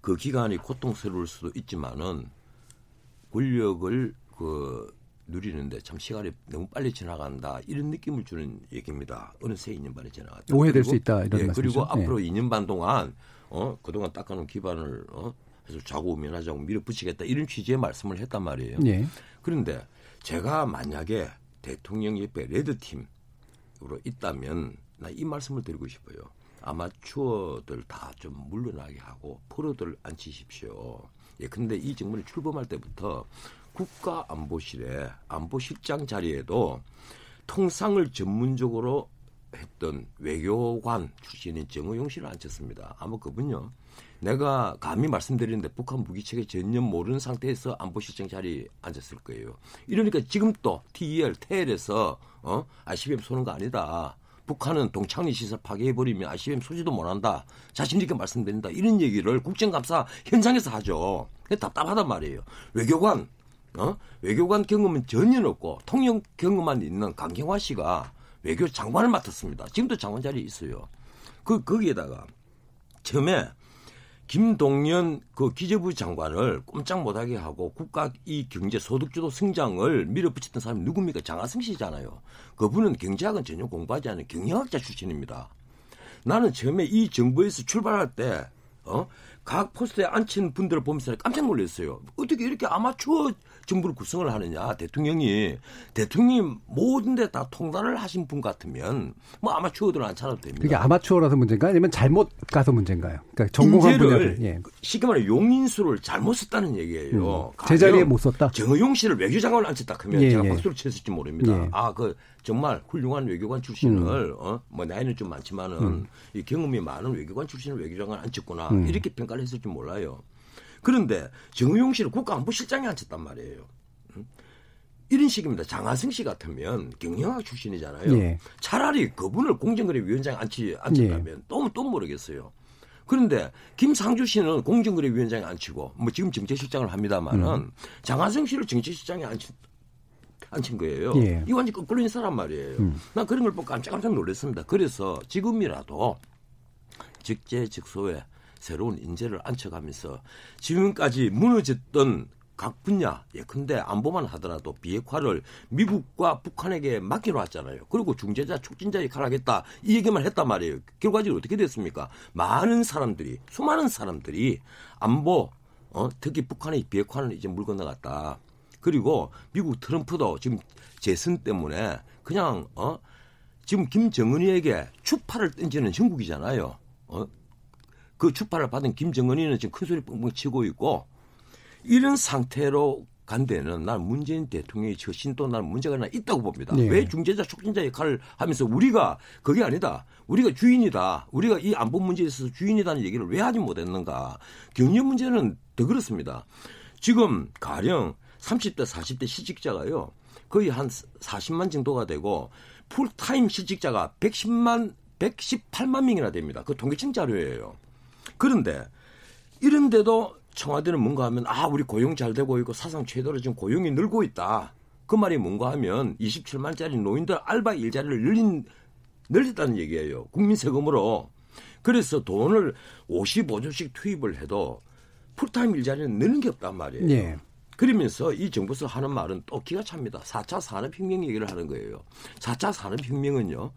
그 기간이 고통스러울 수도 있지만은 권력을 그 누리는데 참 시간이 너무 빨리 지나간다 이런 느낌을 주는 얘기입니다. 어느새 2년 반이 지나갔다. 오해될 그리고, 수 있다 이런 예, 말씀이죠. 그리고 네. 앞으로 2년 반 동안 어 그동안 닦아놓은 기반을 어 해서 좌고우면하자고 밀어붙이겠다 이런 취지의 말씀을 했단 말이에요. 네. 그런데 제가 만약에 대통령 옆에 레드팀으로 있다면 나 이 말씀을 드리고 싶어요. 아마추어들 다 좀 물러나게 하고 프로들 앉히십시오. 예, 근데 이 정부를 출범할 때부터 국가안보실에 안보실장 자리에도 통상을 전문적으로 했던 외교관 출신인 정의용 씨를 앉혔습니다. 아마 그분요. 내가 감히 말씀드리는데 북한 무기 체계 전혀 모르는 상태에서 안보실장 자리에 앉았을 거예요. 이러니까 지금 또 TEL, TEL에서 어? ICBM 쏘는 거 아니다. 북한은 동창리 시설 파괴해버리면 ICBM 쏘지도 못한다. 자신 있게 말씀드린다. 이런 얘기를 국정감사 현장에서 하죠. 답답하단 말이에요. 외교관, 어? 외교관 경험은 전혀 없고 통역 경험만 있는 강경화 씨가 외교 장관을 맡았습니다. 지금도 장관 자리에 있어요. 그, 거기에다가 처음에 김동연 그 기재부 장관을 꼼짝 못하게 하고 국가 이 경제 소득주도 성장을 밀어붙였던 사람이 누굽니까? 장하성 씨잖아요. 그분은 경제학은 전혀 공부하지 않은 경영학자 출신입니다. 나는 처음에 이 정부에서 출발할 때, 어? 각 포스트에 앉힌 분들을 보면서 깜짝 놀랐어요. 어떻게 이렇게 아마추어 정부를 구성을 하느냐. 대통령이 대통령이 모든 데 다 통달을 하신 분 같으면 뭐 아마추어들은 안 찾아도 됩니다. 그게 아마추어라서 문제인가 아니면 잘못 가서 문제인가요? 그러니까 전공한 분야를 예. 쉽게 말해 용인수를 잘못 썼다는 얘기예요. 음. 제자리에 못 썼다. 정의용 씨를 외교장관을 앉혔다 그러면 예, 제가 예. 박수를 쳤을지 모릅니다. 예. 아그 정말 훌륭한 외교관 출신을 음. 어? 뭐 나이는 좀 많지만은 음. 이 경험이 많은 외교관 출신을 외교장관 앉혔구나 음. 이렇게 평가를 했을지 몰라요. 그런데 정의용 씨를 국가안보실장에 앉혔단 말이에요. 이런 식입니다. 장하승 씨 같으면 경영학 출신이잖아요. 예. 차라리 그분을 공정거래위원장에 앉히, 앉혔다면 예. 또, 또 모르겠어요. 그런데 김상주 씨는 공정거래위원장에 앉히고 뭐 지금 정책실장을 합니다만은 음. 장하승 씨를 정책실장에 앉힌, 앉힌 거예요. 예. 이 완전 거꾸로 인사란 말이에요. 음. 난 그런 걸 보고 깜짝깜짝 놀랐습니다. 그래서 지금이라도 직제직소에 새로운 인재를 앉혀가면서 지금까지 무너졌던 각 분야 예컨대 안보만 하더라도 비핵화를 미국과 북한에게 맡기로 왔잖아요. 그리고 중재자 촉진자 역할을 하겠다 이 얘기만 했단 말이에요. 결과적으로 어떻게 됐습니까? 많은 사람들이 수많은 사람들이 안보 어, 특히 북한의 비핵화는 이제 물 건너갔다. 그리고 미국 트럼프도 지금 재선 때문에 그냥 어 지금 김정은이에게 추파를 던지는 형국이잖아요. 어? 그 추파를 받은 김정은이는 지금 큰 소리 뻥뻥 치고 있고 이런 상태로 간 데는 난 문재인 대통령의 처신도 난 문제가 나 있다고 봅니다. 네. 왜 중재자 촉진자 역할을 하면서 우리가 그게 아니다. 우리가 주인이다. 우리가 이 안보 문제에 있어서 주인이라는 얘기를 왜 하지 못했는가. 경제 문제는 더 그렇습니다. 지금 가령 30대 40대 시직자가요. 거의 한 40만 정도가 되고 풀타임 실직자가 110만 118만 명이나 됩니다. 그 통계청 자료예요. 그런데 이런데도 청와대는 뭔가 하면 아 우리 고용 잘 되고 있고 사상 최대로 지금 고용이 늘고 있다. 그 말이 뭔가 하면 27만짜리 노인들 알바 일자리를 늘린 늘렸다는 얘기예요. 국민 세금으로. 그래서 돈을 55조씩 투입을 해도 풀타임 일자리는 느는 게 없단 말이에요. 네. 그러면서 이 정부에서 하는 말은 또 기가 찹니다. 4차 산업혁명 얘기를 하는 거예요. 4차 산업혁명은요.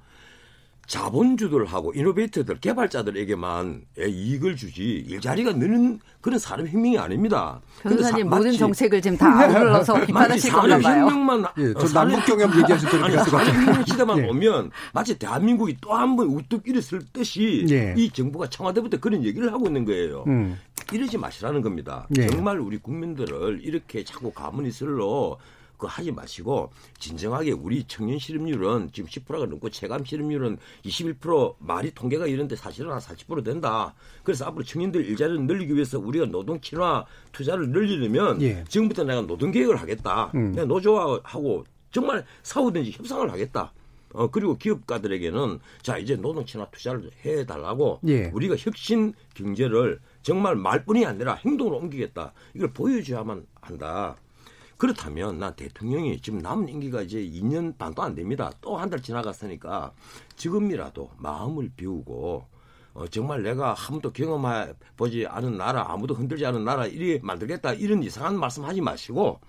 자본주들 하고 이노베이터들, 개발자들에게만 이익을 주지 일자리가 느는 그런 산업혁명이 아닙니다. 변호사님 모든 정책을 지금 다 아울러서 비판하실 건가 봐요. 산업혁명만 예, 저 남북 경협 얘기하실 것 같아요. 시대만 예. 오면 마치 대한민국이 또 한 번 우뚝 일었을 듯이 예. 이 정부가 청와대부터 그런 얘기를 하고 있는 거예요. 음. 이러지 마시라는 겁니다. 예. 정말 우리 국민들을 이렇게 자꾸 가문이 슬로 그거 하지 마시고 진정하게 우리 청년 실업률은 지금 10%가 넘고 체감 실업률은 21% 말이 통계가 이런데 사실은 한 40% 된다. 그래서 앞으로 청년들 일자리를 늘리기 위해서 우리가 노동 친화 투자를 늘리려면 예. 지금부터 내가 노동 계획을 하겠다. 음. 내가 노조하고 정말 사오든지 협상을 하겠다. 어, 그리고 기업가들에게는 자, 이제 노동 친화 투자를 해 달라고 예. 우리가 혁신 경제를 정말 말뿐이 아니라 행동으로 옮기겠다. 이걸 보여줘야만 한다. 그렇다면 난 대통령이 지금 남은 임기가 이제 2년 반도 안 됩니다. 또 한 달 지나갔으니까 지금이라도 마음을 비우고 어, 정말 내가 한 번도 경험해 보지 않은 나라, 아무도 흔들지 않은 나라 이리 만들겠다 이런 이상한 말씀 하지 마시고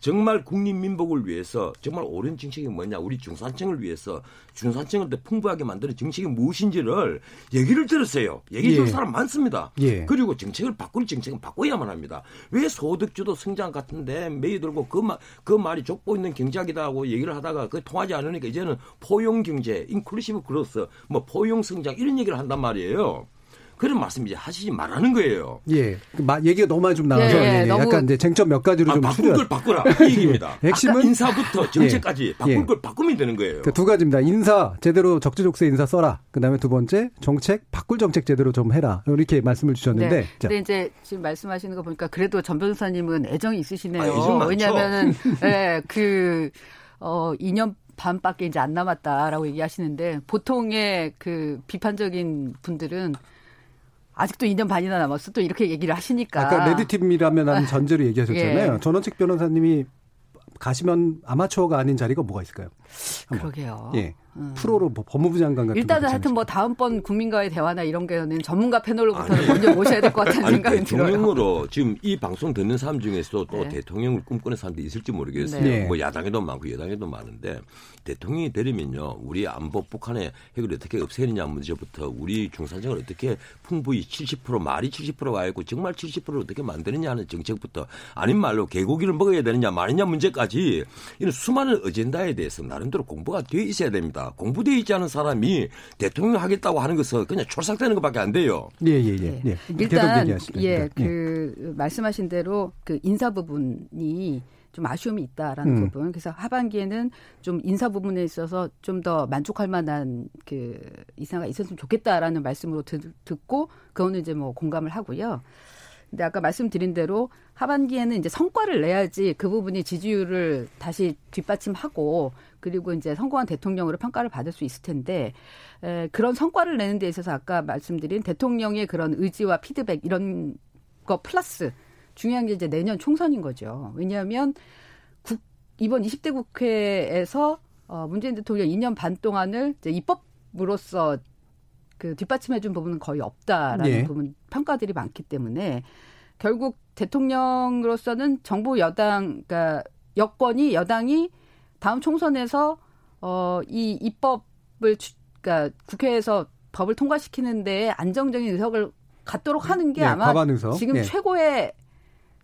정말 국민 민복을 위해서 정말 옳은 정책이 뭐냐 우리 중산층을 위해서 중산층을 더 풍부하게 만드는 정책이 무엇인지를 얘기를 들었어요. 얘기 예. 사람 많습니다. 예. 그리고 정책을 바꿀 정책은 바꿔야만 합니다. 왜 소득주도 성장 같은데 매일 들고 그, 말, 그 말이 족보 있는 경제학이다 하고 얘기를 하다가 그 통하지 않으니까 이제는 포용 경제, inclusive growth, 뭐 포용 성장 이런 얘기를 한단 말이에요. 그런 말씀 이제 하시지 말라는 거예요. 예. 그 얘기가 너무 많이 좀 나와서 예, 예, 약간 이제 쟁점 몇 가지로 아, 좀 바꿀 걸 바꾸라. 이 얘기입니다. 핵심은 인사부터 정책까지 예, 바꿀 예. 걸 바꾸면 되는 거예요. 그두 가지입니다. 인사 제대로 적재적소에 인사 써라. 그다음에 두 번째 정책 바꿀 정책 제대로 좀 해라. 이렇게 말씀을 주셨는데. 네. 근데 이제 지금 말씀하시는 거 보니까 그래도 전 변호사님은 애정이 있으시네요. 아, 왜냐하면은 예, 그 어, 2년 반밖에 이제 안 남았다라고 얘기하시는데 보통의 그 비판적인 분들은 아직도 2년 반이나 남았어. 또 이렇게 얘기를 하시니까. 아까 레드팀이라면 하는 전제로 얘기하셨잖아요. 예. 전원책 변호사님이 가시면 아마추어가 아닌 자리가 뭐가 있을까요? 한번. 그러게요. 예. 음. 프로로 뭐 법무부 장관 같은 일단은 하여튼 뭐 다음번 국민과의 대화나 이런 게는 전문가 패널로부터 는 먼저 모셔야 될 것 같다는 생각이 들어요. 대통령으로 지금 이 방송 듣는 사람 중에서 또 네. 대통령을 꿈꾸는 사람도 있을지 모르겠어요. 네. 뭐 야당에도 많고 여당에도 많은데 대통령이 되려면요. 우리 안보 북한의 핵을 어떻게 없애느냐 문제부터 우리 중산층을 어떻게 풍부히 70% 말이 70%가 있고 정말 70%를 어떻게 만드느냐 하는 정책부터 아닌 말로 개고기를 먹어야 되느냐 마느냐 문제까지 이런 수많은 어젠다에 대해서 나름대로 공부가 되어 있어야 됩니다. 공부되어 있지 않은 사람이 대통령 하겠다고 하는 것은 그냥 촐싹되는 것밖에 안 돼요. 예, 예, 예. 예. 일단 예, 네. 그 예. 말씀하신 대로 그 인사 부분이 좀 아쉬움이 있다라는 음. 부분. 그래서 하반기에는 좀 인사 부분에 있어서 좀 더 만족할 만한 그 이사가 있었으면 좋겠다라는 말씀으로 듣, 듣고 그거는 이제 뭐 공감을 하고요. 근데 아까 말씀드린 대로 하반기에는 이제 성과를 내야지 그 부분이 지지율을 다시 뒷받침하고 그리고 이제 성공한 대통령으로 평가를 받을 수 있을 텐데 에, 그런 성과를 내는 데 있어서 아까 말씀드린 대통령의 그런 의지와 피드백 이런 거 플러스 중요한 게 이제 내년 총선인 거죠. 왜냐하면 국, 이번 20대 국회에서 어, 문재인 대통령 2년 반 동안을 이제 입법으로서 그 뒷받침해 준 부분은 거의 없다라는 예. 부분 평가들이 많기 때문에 결국 대통령으로서는 정부 여당 그러니까 여권이 여당이 다음 총선에서 어이 입법을 그러니까 국회에서 법을 통과시키는데 안정적인 의석을 갖도록 하는 게 네, 아마 지금 네. 최고의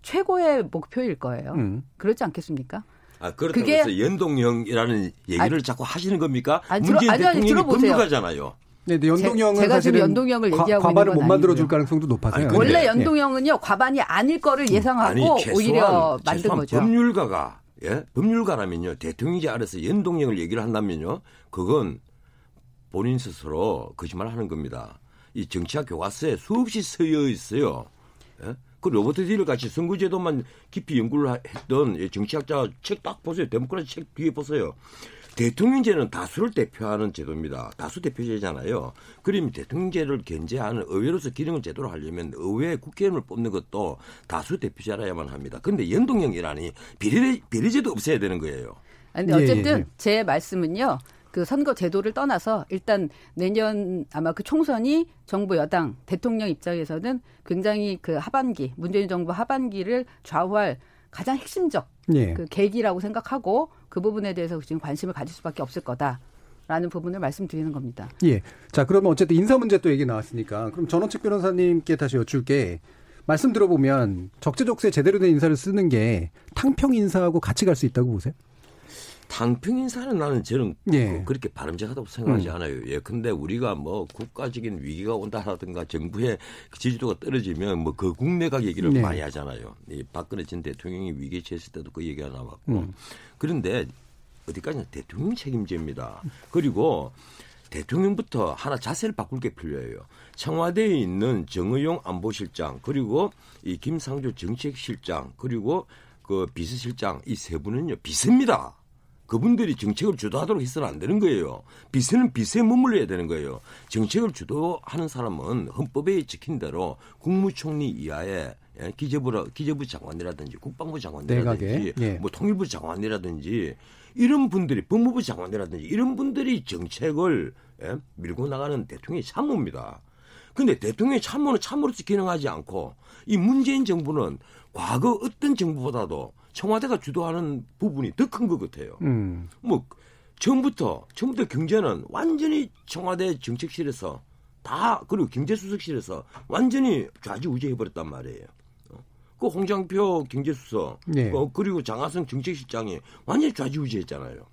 최고의 목표일 거예요. 음. 그렇지 않겠습니까? 아, 그렇다고 해서 연동형이라는 얘기를 아 자꾸 하시는 겁니까? 아니, 문재인 아니, 아니, 대통령이 법률가잖아요. 네, 네 연동형은 제 가 지금 연동형을 과, 얘기하고 과반을 못 만들어 줄 가능성도 높아서요. 아니, 원래 연동형은요 과반이 아닐 거를 예상하고 아니, 최소한, 오히려 만든 거죠. 법률가가 예? 법률가라면요 대통령이 알아서 연동형을 얘기를 한다면요 그건 본인 스스로 거짓말하는 겁니다. 이 정치학 교과서에 수없이 쓰여 있어요. 예? 그 로버트 딜 같이 선거제도만 깊이 연구를 했던 정치학자 책 딱 보세요. 데모크라시 책 뒤에 보세요. 대통령제는 다수를 대표하는 제도입니다. 다수 대표제잖아요. 그러면 대통령제를 견제하는 의회로서 기능을 제대로 하려면 의회 국회의원을 뽑는 것도 다수 대표제라야만 합니다. 그런데 연동형이라니 비례, 비례제도 없어야 되는 거예요. 근데 어쨌든 예, 예, 예. 제 말씀은요. 그 선거 제도를 떠나서 일단 내년 아마 그 총선이 정부 여당 대통령 입장에서는 굉장히 그 하반기 문재인 정부 하반기를 좌우할 가장 핵심적 예. 그 계기라고 생각하고 그 부분에 대해서 지금 관심을 가질 수밖에 없을 거다. 라는 부분을 말씀드리는 겁니다. 예. 자, 그러면 어쨌든 인사 문제 또 얘기 나왔으니까 그럼 전원책 변호사님께 다시 여쭐게 말씀 들어보면 적재적소에 제대로 된 인사를 쓰는 게 탕평 인사하고 같이 갈 수 있다고 보세요? 당평 인사는 나는 저는 예. 그렇게 바람직하다고 생각하지 음. 않아요. 예, 근데 우리가 뭐 국가적인 위기가 온다라든가 정부의 지지도가 떨어지면 뭐 그 국내각 얘기를 네. 많이 하잖아요. 이 박근혜 전 대통령이 위기에 처했을 때도 그 얘기가 나왔고. 음. 그런데 어디까지나 대통령 책임제입니다. 그리고 대통령부터 하나 자세를 바꿀 게 필요해요. 청와대에 있는 정의용 안보실장 그리고 이 김상조 정책실장 그리고 그 비서실장 이 세 분은요 비서입니다. 그분들이 정책을 주도하도록 해서는 안 되는 거예요. 비서는 비서에 머물러야 되는 거예요. 정책을 주도하는 사람은 헌법에 지킨 대로 국무총리 이하의 예, 기재부 기재부 장관이라든지 국방부 장관이라든지 예. 뭐 통일부 장관이라든지 이런 분들이 법무부 장관이라든지 이런 분들이 정책을 예, 밀고 나가는 대통령의 참모입니다. 근데 대통령의 참모는 참모로서 기능하지 않고 이 문재인 정부는 과거 어떤 정부보다도 청와대가 주도하는 부분이 더 큰 것 같아요. 음. 뭐 처음부터 처음부터 경제는 완전히 청와대 정책실에서 다 그리고 경제수석실에서 완전히 좌지우지해 버렸단 말이에요. 어? 그 홍장표 경제수석 네. 어, 그리고 장하성 정책실장이 완전히 좌지우지했잖아요.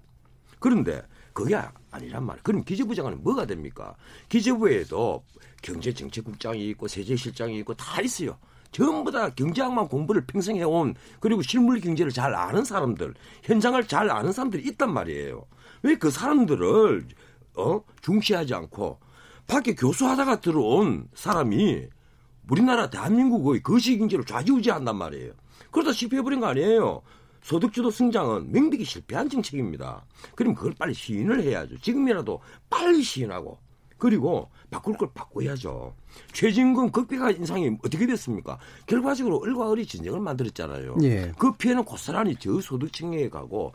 그런데 그게 아니란 말이에요. 그럼 기재부 장관은 뭐가 됩니까? 기재부에도 경제정책국장이 있고 세제실장이 있고 다 있어요. 전부 다 경제학만 공부를 평생 해온 그리고 실물 경제를 잘 아는 사람들, 현장을 잘 아는 사람들이 있단 말이에요. 왜 그 사람들을 어 중시하지 않고 밖에 교수하다가 들어온 사람이 우리나라 대한민국의 거시 경제를 좌지우지한단 말이에요. 그러다 실패해버린 거 아니에요. 소득주도 성장은 명백히 실패한 정책입니다. 그럼 그걸 빨리 시인을 해야죠. 지금이라도 빨리 시인하고 그리고 바꿀 걸 바꿔야죠. 최진근 극비가 인상이 어떻게 됐습니까? 결과적으로 을과 을이 진영을 만들었잖아요. 예. 그 피해는 고스란히 저소득층에 가고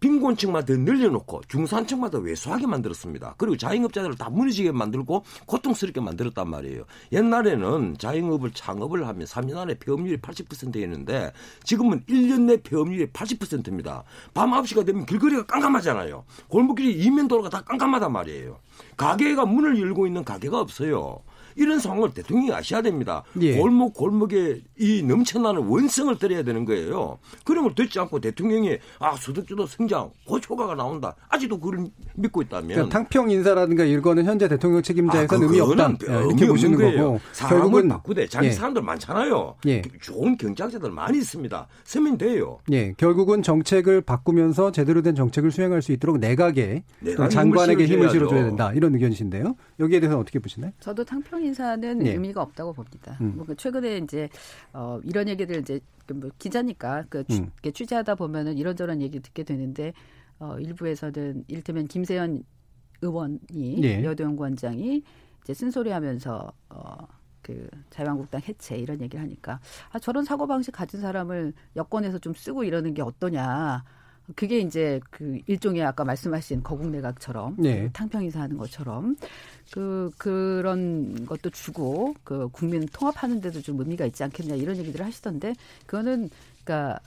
빈곤층만 더 늘려놓고 중산층만 더 왜소하게 만들었습니다. 그리고 자영업자들을 다 무너지게 만들고 고통스럽게 만들었단 말이에요. 옛날에는 자영업을 창업을 하면 3년 안에 폐업률이 80%였는데 지금은 1년 내 폐업률이 80%입니다. 밤 9시가 되면 길거리가 깜깜하잖아요. 골목길이 이면 도로가 다 깜깜하단 말이에요. 가게가 문을 열고 있는 가게가 없어요. 이런 상황을 대통령이 아셔야 됩니다. 예. 골목 골목에 이 넘쳐나는 원성을 들여야 되는 거예요. 그런 걸 듣지 않고 대통령이 아 소득주도 성장 고초가가 나온다. 아직도 그걸 믿고 있다면 그러니까 탕평 인사라든가 이거는 현재 대통령 책임자에서 아, 의미 없다 이렇게 보시는 거고 결국은 바꾸되 자기 예. 사람들 많잖아요. 예. 좋은 경제학자들 많이 있습니다. 쓰면 돼요. 예, 결국은 정책을 바꾸면서 제대로 된 정책을 수행할 수 있도록 내각에 장관에게 힘을 실어줘야 된다 이런 의견이신데요. 여기에 대해서 어떻게 보시나요? 저도 탕평 인사는 네. 의미가 없다고 봅니다. 음. 뭐그 최근에 이제 어 이런 얘기들 이제 그뭐 기자니까 그 음. 취재하다 보면은 이런저런 얘기 듣게 되는데 어 일부에서는 일테면 김세현 의원이 네. 여도연구원장이 이제 쓴소리하면서 어 그 자유한국당 해체 이런 얘기를 하니까 아 저런 사고 방식 가진 사람을 여권에서 좀 쓰고 이러는 게 어떠냐. 그게 이제 그 일종의 아까 말씀하신 거국 내각처럼 네. 탕평이사 하는 것처럼 그 그런 것도 주고 그 국민 통합하는 데도 좀 의미가 있지 않겠냐 이런 얘기들을 하시던데 그거는 그러니까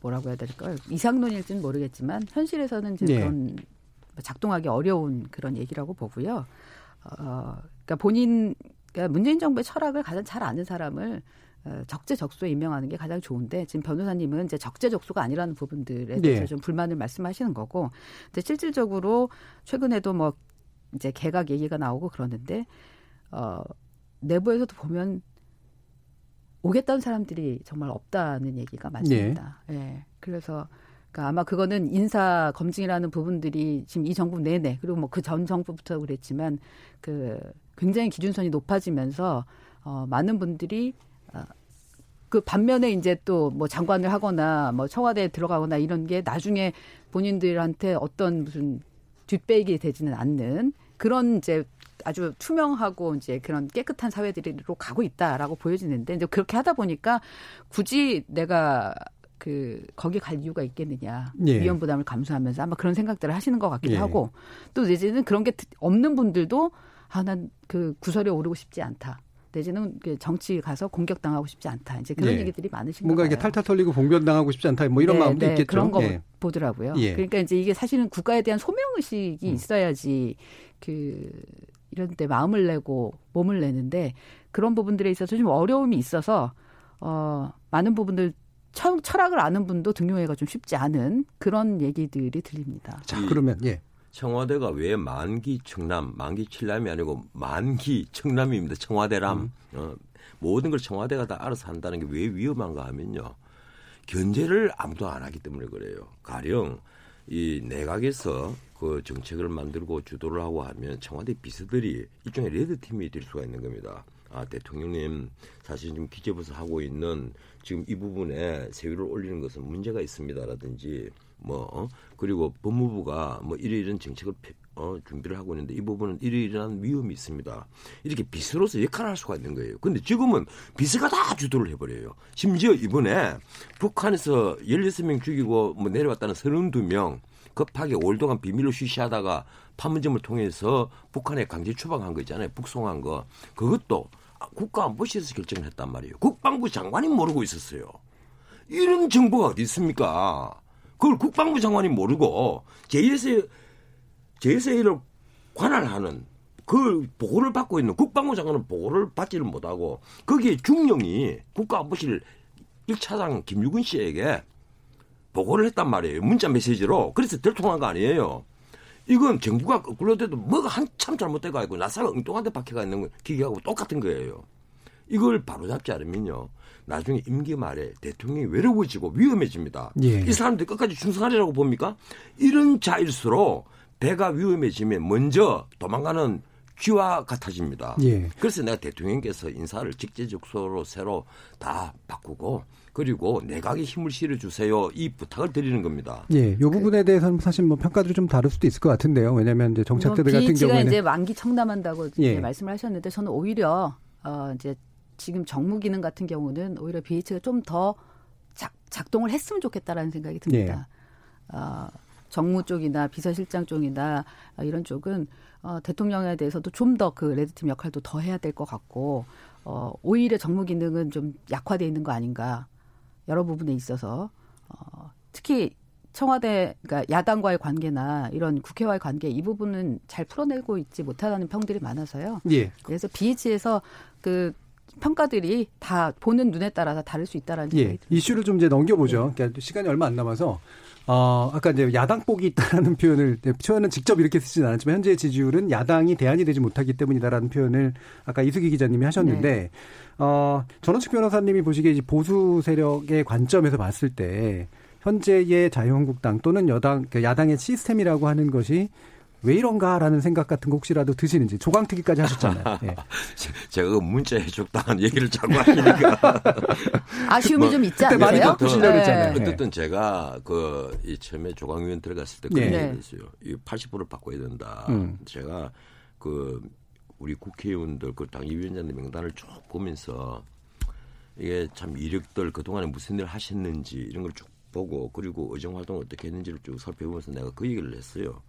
뭐라고 해야 될까요? 이상론일지는 모르겠지만 현실에서는 이제 네. 그런 작동하기 어려운 그런 얘기라고 보고요. 어, 그러니까 본인 그러니까 문재인 정부의 철학을 가장 잘 아는 사람을 어, 적재적소에 임명하는 게 가장 좋은데 지금 변호사님은 이제 적재적소가 아니라는 부분들에 대해서 네. 좀 불만을 말씀하시는 거고 근데 실질적으로 최근에도 뭐 이제 개각 얘기가 나오고 그러는데 어 내부에서도 보면 오겠다는 사람들이 정말 없다는 얘기가 많습니다. 네. 예. 그래서 그러니까 아마 그거는 인사 검증이라는 부분들이 지금 이 정부 내내 그리고 뭐 그 전 정부부터 그랬지만 그 굉장히 기준선이 높아지면서 어 많은 분들이 아, 그 반면에 이제 또 뭐 장관을 하거나 뭐 청와대에 들어가거나 이런 게 나중에 본인들한테 어떤 무슨 뒷배기 되지는 않는 그런 이제 아주 투명하고 이제 그런 깨끗한 사회들로 가고 있다라고 보여지는데 이제 그렇게 하다 보니까 굳이 내가 그 거기 갈 이유가 있겠느냐 예. 위험 부담을 감수하면서 아마 그런 생각들을 하시는 것 같기도 예. 하고 또 이제는 그런 게 없는 분들도 아 난 그 구설에 오르고 싶지 않다 내지는 정치 가서 공격당하고 싶지 않다. 이제 그런 네. 얘기들이 많으신 뭔가 이게 탈탈 털리고 봉변당하고 싶지 않다. 뭐 이런 네, 마음도 네, 있겠죠. 그런 거 예. 보더라고요. 예. 그러니까 이제 이게 사실은 국가에 대한 소명 의식이 음. 있어야지 그 이런 데 마음을 내고 몸을 내는데 그런 부분들에 있어서 좀 어려움이 있어서 어 많은 부분들 철학을 아는 분도 등용회가 좀 쉽지 않은 그런 얘기들이 들립니다. 자, 그러면 예. 청와대가 왜 만기 청남, 만기 칠남이 아니고 만기 청남입니다. 청와대람. 음. 어, 모든 걸 청와대가 다 알아서 한다는 게 왜 위험한가 하면요. 견제를 아무도 안 하기 때문에 그래요. 가령 이 내각에서 그 정책을 만들고 주도를 하고 하면 청와대 비서들이 일종의 레드팀이 될 수가 있는 겁니다. 아, 대통령님 사실 지금 기재부에서 하고 있는 지금 이 부분에 세율을 올리는 것은 문제가 있습니다라든지 뭐 어? 그리고 법무부가 뭐 이러이런 정책을 어, 준비를 하고 있는데 이 부분은 이러이러한 위험이 있습니다. 이렇게 비서로서 역할을 할 수가 있는 거예요. 근데 지금은 비서가 다 주도를 해버려요. 심지어 이번에 북한에서 16명 죽이고 뭐 내려왔다는 32명 급하게 올 동안 비밀로 쉬쉬하다가 판문점을 통해서 북한에 강제 추방한 거 있잖아요. 북송한 거. 그것도 국가안보실에서 결정을 했단 말이에요. 국방부 장관이 모르고 있었어요. 이런 정보가 어디 있습니까? 그걸 국방부 장관이 모르고 JSA, JSA를 관할하는 그 보고를 받고 있는 국방부 장관은 보고를 받지를 못하고 거기에 중령이 국가안보실 1차장 김유근 씨에게 보고를 했단 말이에요. 문자 메시지로. 그래서 들통한 거 아니에요. 이건 정부가 거꾸로 돼도 뭐가 한참 잘못돼가지고 나사가 엉뚱한 데 박혀가 있는 기계하고 똑같은 거예요. 이걸 바로잡지 않으면요. 나중에 임기 말에 대통령이 외로워지고 위험해집니다. 예. 이 사람들이 끝까지 충성하리라고 봅니까? 이런 자일수록 배가 위험해지면 먼저 도망가는 쥐와 같아집니다. 예. 그래서 내가 대통령께서 인사를 직제적소로 새로 다 바꾸고 그리고 내각에 힘을 실어 주세요. 이 부탁을 드리는 겁니다. 예, 이 부분에 대해서는 사실 뭐 평가들이 좀 다를 수도 있을 것 같은데요. 왜냐하면 이제 정책들 뭐 같은 경우에는 이제 만기 청담한다고 예. 말씀을 하셨는데 저는 오히려 어 이제 지금 정무 기능 같은 경우는 오히려 BH가 좀 더 작동을 했으면 좋겠다라는 생각이 듭니다. 예. 어, 정무 쪽이나 비서실장 쪽이나 이런 쪽은 어, 대통령에 대해서도 좀 더 그 레드팀 역할도 더 해야 될 것 같고 어, 오히려 정무 기능은 좀 약화돼 있는 거 아닌가 여러 부분에 있어서 어, 특히 청와대 그러니까 야당과의 관계나 이런 국회와의 관계 이 부분은 잘 풀어내고 있지 못하다는 평들이 많아서요. 예. 그래서 BH에서 그 평가들이 다 보는 눈에 따라서 다를 수 있다라는 예. 생각이 듭니다. 이슈를 좀 이제 넘겨보죠. 그러니까 시간이 얼마 안 남아서 어, 아까 이제 야당복이 있다라는 표현을, 표현은 직접 이렇게 쓰지는 않았지만 현재의 지지율은 야당이 대안이 되지 못하기 때문이다라는 표현을 아까 이수기 기자님이 하셨는데, 네. 어, 전원식 변호사님이 보시기에 보수 세력의 관점에서 봤을 때 현재의 자유한국당 또는 여당, 그 야당의 시스템이라고 하는 것이 왜 이런가라는 생각 같은 거 혹시라도 드시는지 조광특위까지 하셨잖아요. 예. 제가 그 문자 해적당한 얘기를 자꾸 하시니까 아쉬움이 뭐, 좀 있지 않으세요? 많이 바꾸시려고 했잖아요. 네. 어쨌든 제가 그 이 처음에 조광위원 들어갔을 때 그런 네. 얘기를 했어요. 이 80%를 바꿔야 된다. 음. 제가 그 우리 국회의원들 그 당위원장들 명단을 쭉 보면서 이게 참 이력들 그동안에 무슨 일 하셨는지 이런 걸 쭉 보고 그리고 의정 활동을 어떻게 했는지를 쭉 살펴보면서 내가 그 얘기를 했어요.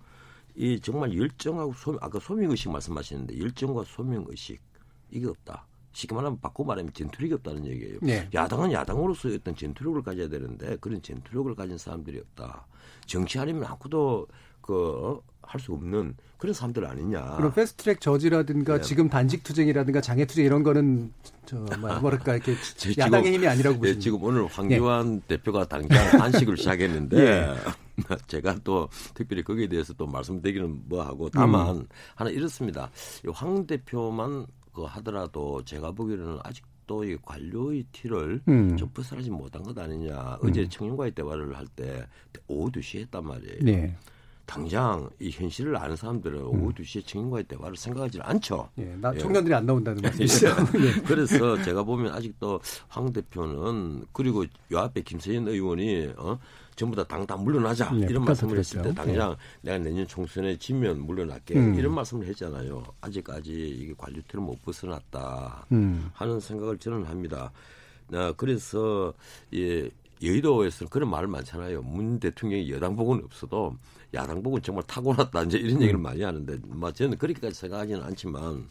이 정말 열정하고 소명, 아까 소명의식 말씀하시는데 열정과 소명의식 이게 없다. 쉽게 말하면 바꿔 말하면 전투력이 없다는 얘기예요. 네. 야당은 야당으로서 어떤 전투력을 가져야 되는데 그런 전투력을 가진 사람들이 없다. 정치 아니면 아무도 그 할수 없는 그런 사람들 아니냐. 그럼 패스트트랙 저지라든가 네. 지금 단식 투쟁이라든가 장애 투쟁 이런 거는 저 뭐, 뭐랄까 이렇게 야당의 힘이 아니라고 보시는. 네, 지금 오늘 황교안 네. 대표가 당장 단식을 시작했는데 예. 제가 또 특별히 거기에 대해서 또 말씀드리기는 뭐하고 다만 음. 하나 이렇습니다. 황 대표만 그 하더라도 제가 보기에는 아직 또이 관료의 티를 음. 좀 벗어나지 못한 것 아니냐. 음. 어제 청년과의 대화를 할 때 오후 2시에 했단 말이에요. 네. 당장 이 현실을 아는 사람들은 음. 오후 2시에 청년과의 대화를 생각하지 않죠. 예, 나 청년들이 예. 안 나온다는 말씀이시죠. 예. 그래서 제가 보면 아직도 황 대표는 그리고 요 앞에 김세현 의원이 어 전부 다 당 다 물러나자 네, 이런 말씀을 했을 때 당장 네. 내가 내년 총선에 지면 물러날게 음. 이런 말씀을 했잖아요. 아직까지 이게 관료태를 못 벗어났다 음. 하는 생각을 저는 합니다. 나 그래서 예, 여의도에서는 그런 말을 많잖아요. 문 대통령이 여당 복은 없어도 야당복은 정말 타고났다 이제 이런 얘기를 음. 많이 하는데 뭐 저는 그렇게까지 생각하지는 않지만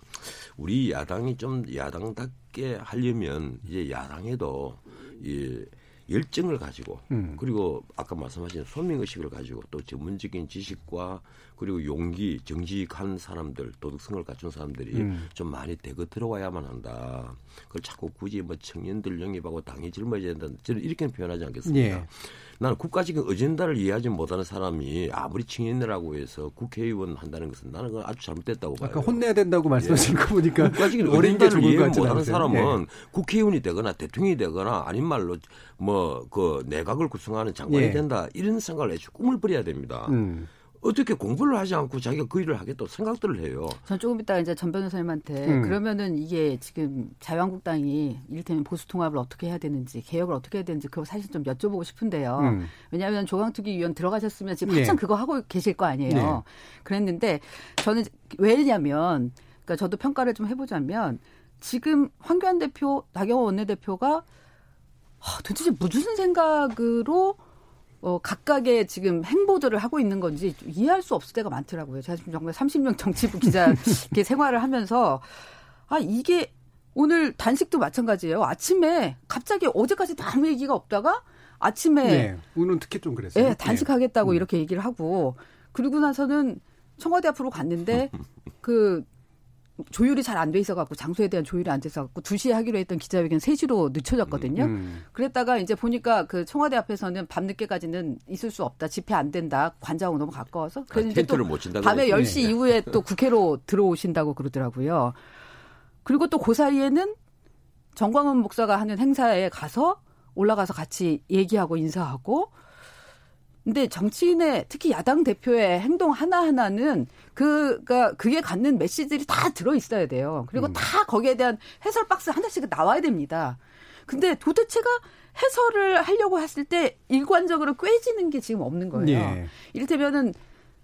우리 야당이 좀 야당답게 하려면 이제 야당에도 이 열정을 가지고 음. 그리고 아까 말씀하신 소명 의식을 가지고 또 전문적인 지식과 그리고 용기 정직한 사람들 도덕성을 갖춘 사람들이 음. 좀 많이 대거 들어와야만 한다. 그걸 자꾸 굳이 뭐 청년들 영입하고 당이 젊어져야 된다. 저는 이렇게 표현하지 않겠습니다. 예. 나는 국가적인 어젠다를 이해하지 못하는 사람이 아무리 청년이라고 해서 국회의원 한다는 것은 나는 그건 아주 잘못됐다고 봐요. 아까 혼내야 된다고 말씀하신 예. 거 보니까 국가적인 어젠다를 이해 못하는 사람은 예. 국회의원이 되거나 대통령이 되거나 아닌 말로 뭐 그 내각을 구성하는 장관이 예. 된다 이런 생각을 해주 꿈을 버려야 됩니다. 음. 어떻게 공부를 하지 않고 자기가 그 일을 하겠다고 생각들을 해요. 전 조금 이따 이제 전 변호사님한테 음. 그러면은 이게 지금 자유한국당이 이를테면 보수 통합을 어떻게 해야 되는지 개혁을 어떻게 해야 되는지 그거 사실 좀 여쭤보고 싶은데요. 음. 왜냐하면 조강특위 위원 들어가셨으면 지금 한참 네. 그거 하고 계실 거 아니에요. 네. 그랬는데 저는 왜냐면 그러니까 저도 평가를 좀 해보자면 지금 황교안 대표, 나경원 원내대표가 도대체 무슨 생각으로 어, 각각의 지금 행보들을 하고 있는 건지 이해할 수 없을 때가 많더라고요. 제가 지금 정말 30년 정치부 기자 이렇게 생활을 하면서 아 이게 오늘 단식도 마찬가지예요. 아침에 갑자기 어제까지 아무 얘기가 없다가 아침에 네, 오늘 특히 좀 그랬어요. 네, 단식하겠다고 네. 이렇게 얘기를 하고 그리고 나서는 청와대 앞으로 갔는데 그 조율이 잘 안 돼 있어 갖고 장소에 대한 조율이 안 돼서 갖고 2시에 하기로 했던 기자회견 3시로 늦춰졌거든요. 음. 그랬다가 이제 보니까 그 청와대 앞에서는 밤 늦게까지는 있을 수 없다. 집회 안 된다. 관장하고 너무 가까워서. 그래서 아, 이제 또 밤에 10시 이후에 또 국회로 들어오신다고 그러더라고요. 그리고 또 그 사이에는 정광훈 목사가 하는 행사에 가서 올라가서 같이 얘기하고 인사하고 근데 정치인의 특히 야당 대표의 행동 하나하나는 그가 그게 갖는 메시지들이 다 들어 있어야 돼요. 그리고 음. 다 거기에 대한 해설 박스 하나씩 나와야 됩니다. 근데 도대체가 해설을 하려고 했을 때 일관적으로 꿰지는 게 지금 없는 거예요. 예. 이를테면은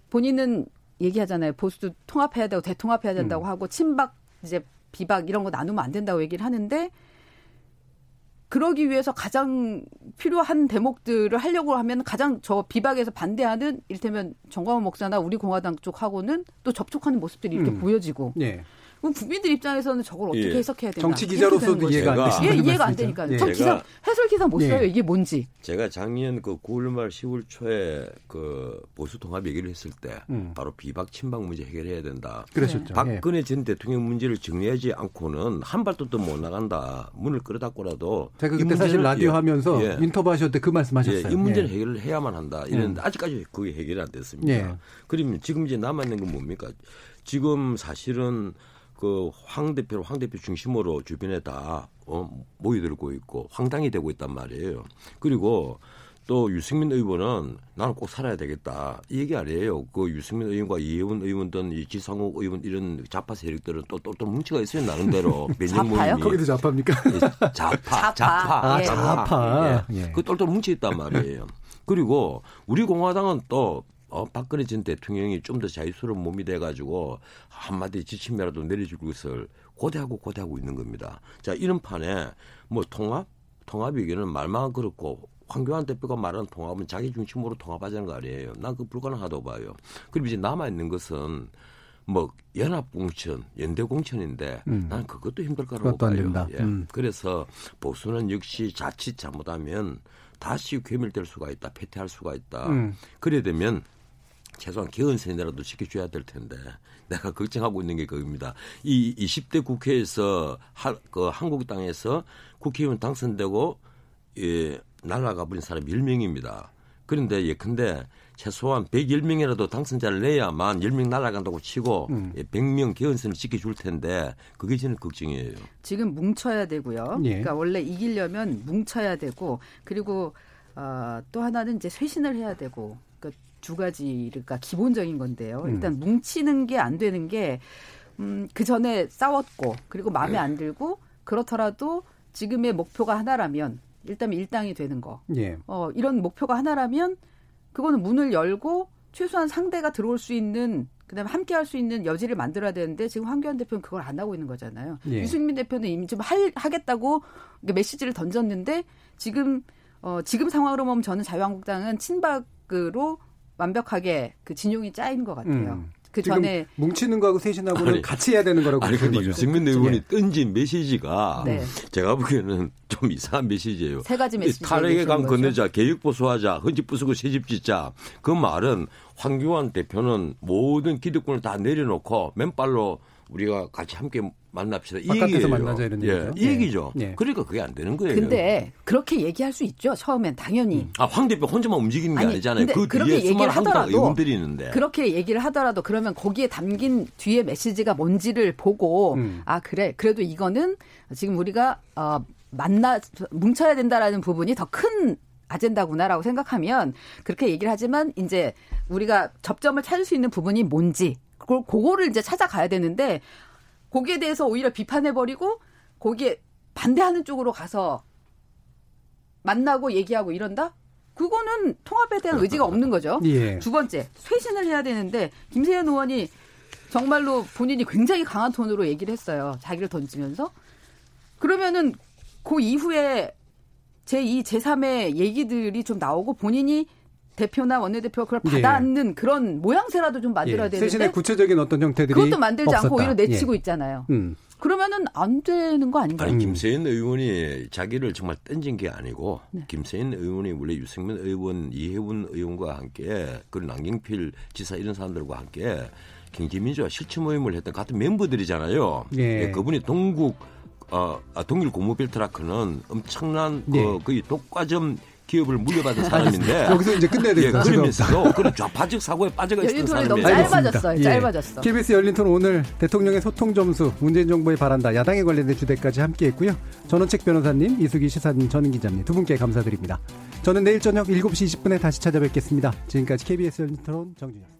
본인은 얘기하잖아요. 보수도 통합해야 되고 대통합해야 된다고 음. 하고 친박 이제 비박 이런 거 나누면 안 된다고 얘기를 하는데 그러기 위해서 가장 필요한 대목들을 하려고 하면 가장 저 비박에서 반대하는 일테면 정광훈 목사나 우리 공화당 쪽하고는 또 접촉하는 모습들이 이렇게 음. 보여지고 예. 그럼 국민들 입장에서는 저걸 어떻게 예. 해석해야 되나? 정치 기자로서도 이해가 안 되시는 예, 이해가 안 되니까. 예. 정 기사 해설 기사 못 써요. 예. 이게 뭔지. 제가 작년 그 9월 말 10월 초에 그 보수 통합 얘기를 했을 때 음. 바로 비박 친박 문제 해결해야 된다. 그러셨죠. 박근혜 예. 전 대통령 문제를 정리하지 않고는 한 발도 또 못 나간다. 문을 끌어닫고라도 제가 그때 사실 라디오 하면서 예. 인터뷰하실 때그 말씀하셨어요. 이 문제는 해결을 해야만 한다. 이랬는데 음. 아직까지 그게 해결이 안 됐습니다. 그러면 지금 이제 남아 있는 건 뭡니까? 지금 사실은 그 황 대표를 황 대표 중심으로 주변에 다 어, 모여들고 있고 황당이 되고 있단 말이에요. 그리고 또 유승민 의원은 나는 꼭 살아야 되겠다 이 얘기 아니에요. 그 유승민 의원과 이혜원 의원 등이 지상욱 의원 이런 좌파 세력들은 또또 또 뭉치가 있어요 나름대로 몇년 모임이 거기도 좌파입니까? 예, 좌파, 좌파, 아, 좌파. 예. 예. 그 똘똘 뭉치 있단 말이에요. 그리고 우리 공화당은 또 어, 박근혜 전 대통령이 좀 더 자유스러운 몸이 돼가지고 한마디 지침이라도 내려줄 것을 고대하고 고대하고 있는 겁니다. 자, 이런 판에 뭐 통합? 통합이 기는 말만 그렇고 황교안 대표가 말하는 통합은 자기 중심으로 통합하자는 거 아니에요. 난 그 불가능하다고 봐요. 그리고 이제 남아있는 것은 뭐 연합공천, 연대공천인데 음. 난 그것도 힘들 거라고 봐요. 예. 음. 그래서 보수는 역시 자칫 잘못하면 다시 괴밀될 수가 있다, 패퇴할 수가 있다. 음. 그래 되면 최소한 개헌 세대라도 지켜줘야 될 텐데 내가 걱정하고 있는 게 그겁니다. 이 20대 국회에서 하, 그 한국당에서 국회의원 당선되고 예, 날아가 버린 사람 1명입니다. 그런데 예컨대 최소한 101명이라도 당선자를 내야만 10명 날아간다고 치고 음. 100명 예, 개헌선을 지켜줄 텐데 그게 저는 걱정이에요. 지금 뭉쳐야 되고요. 예. 그러니까 원래 이기려면 뭉쳐야 되고 그리고 어, 또 하나는 이제 쇄신을 해야 되고 두 가지가 기본적인 건데요. 음. 일단 뭉치는 게 안 되는 게, 음, 그 전에 싸웠고, 그리고 마음에 안 들고, 그렇더라도 지금의 목표가 하나라면, 일단 일당이 되는 거. 예. 어, 이런 목표가 하나라면, 그거는 문을 열고, 최소한 상대가 들어올 수 있는 그다음에 함께 할 수 있는 여지를 만들어야 되는데 지금 황교안 대표는 그걸 안 하고 있는 거잖아요. 예. 유승민 대표는 이미 좀 할, 하겠다고 메시지를 던졌는데 지금 어 지금 상황으로 보면 저는 자유한국당은 친박으로 완벽하게 그 진용이 짜인 것 같아요. 음. 그 전에 뭉치는 거하고 쇄신하고는 아니, 같이 해야 되는 거라고. 아니 근데 유승민 의원이 던진 메시지가 네. 제가 보기에는 좀 이상한 메시지예요. 세 가지 메시지. 탈핵의 강 건너자, 개혁 보수하자, 헌집 부수고 새집 짓자. 그 말은 황교안 대표는 모든 기득권을 다 내려놓고 맨발로 우리가 같이 함께 만납시다. 이 얘기예요. 만나자 이런 예, 얘기죠. 이 얘기죠. 예. 그러니까 그게 안 되는 거예요. 근데 그렇게 얘기할 수 있죠. 처음엔 당연히. 음. 아, 황 대표 혼자만 움직이는 게 아니, 잖아요 그 그렇게 얘기를 하더라도 의원들이 있는데. 그렇게 얘기를 하더라도 그러면 거기에 담긴 뒤에 메시지가 뭔지를 보고 음. 아, 그래. 그래도 이거는 지금 우리가 어 만나 뭉쳐야 된다라는 부분이 더큰 아젠다구나라고 생각하면 그렇게 얘기를 하지만 이제 우리가 접점을 찾을 수 있는 부분이 뭔지 그걸 그거를 이제 찾아가야 되는데 거기에 대해서 오히려 비판해버리고 거기에 반대하는 쪽으로 가서 만나고 얘기하고 이런다? 그거는 통합에 대한 의지가 없는 거죠. 예. 두 번째, 쇄신을 해야 되는데 김세현 의원이 정말로 본인이 굉장히 강한 톤으로 얘기를 했어요. 자기를 던지면서. 그러면은 그 이후에 제2, 제3의 얘기들이 좀 나오고 본인이 대표나 원내대표가 그걸 예. 받아안는 예. 그런 모양새라도 좀 만들어야 예. 되는데 세신의 구체적인 어떤 형태들이 그것도 만들지 없었다. 않고 오히려 내치고 예. 있잖아요. 음. 그러면은 안 되는 거 아닌가요? 아니 김세인 의원이 자기를 정말 던진 게 아니고 네. 김세인 의원이 원래 유승민 의원, 이해훈 의원과 함께 그리고 남경필 지사 이런 사람들과 함께 경제민주화 실천 모임을 했던 같은 멤버들이잖아요. 예. 예 그분이 동국 어, 아, 동일 고무빌 트라크는 엄청난 그, 네. 거의 독과점 기업을 물려받은 사람인데 여기서 이제 끝내야 되겠다. 예, 그러면서도 그런 좌파적 사고에 빠져가 있는 사람이 너무 짧아졌어요. 예. 짧아졌어. KBS 열린 토론 오늘 대통령의 소통 점수 문재인 정부의 바란다 야당에 관련된 주제까지 함께했고요. 전원책 변호사님, 이수기 시사님, 전은 기자님 두 분께 감사드립니다. 저는 내일 저녁 7시 20분에 다시 찾아뵙겠습니다. 지금까지 KBS 열린 토론 정준이었습니다.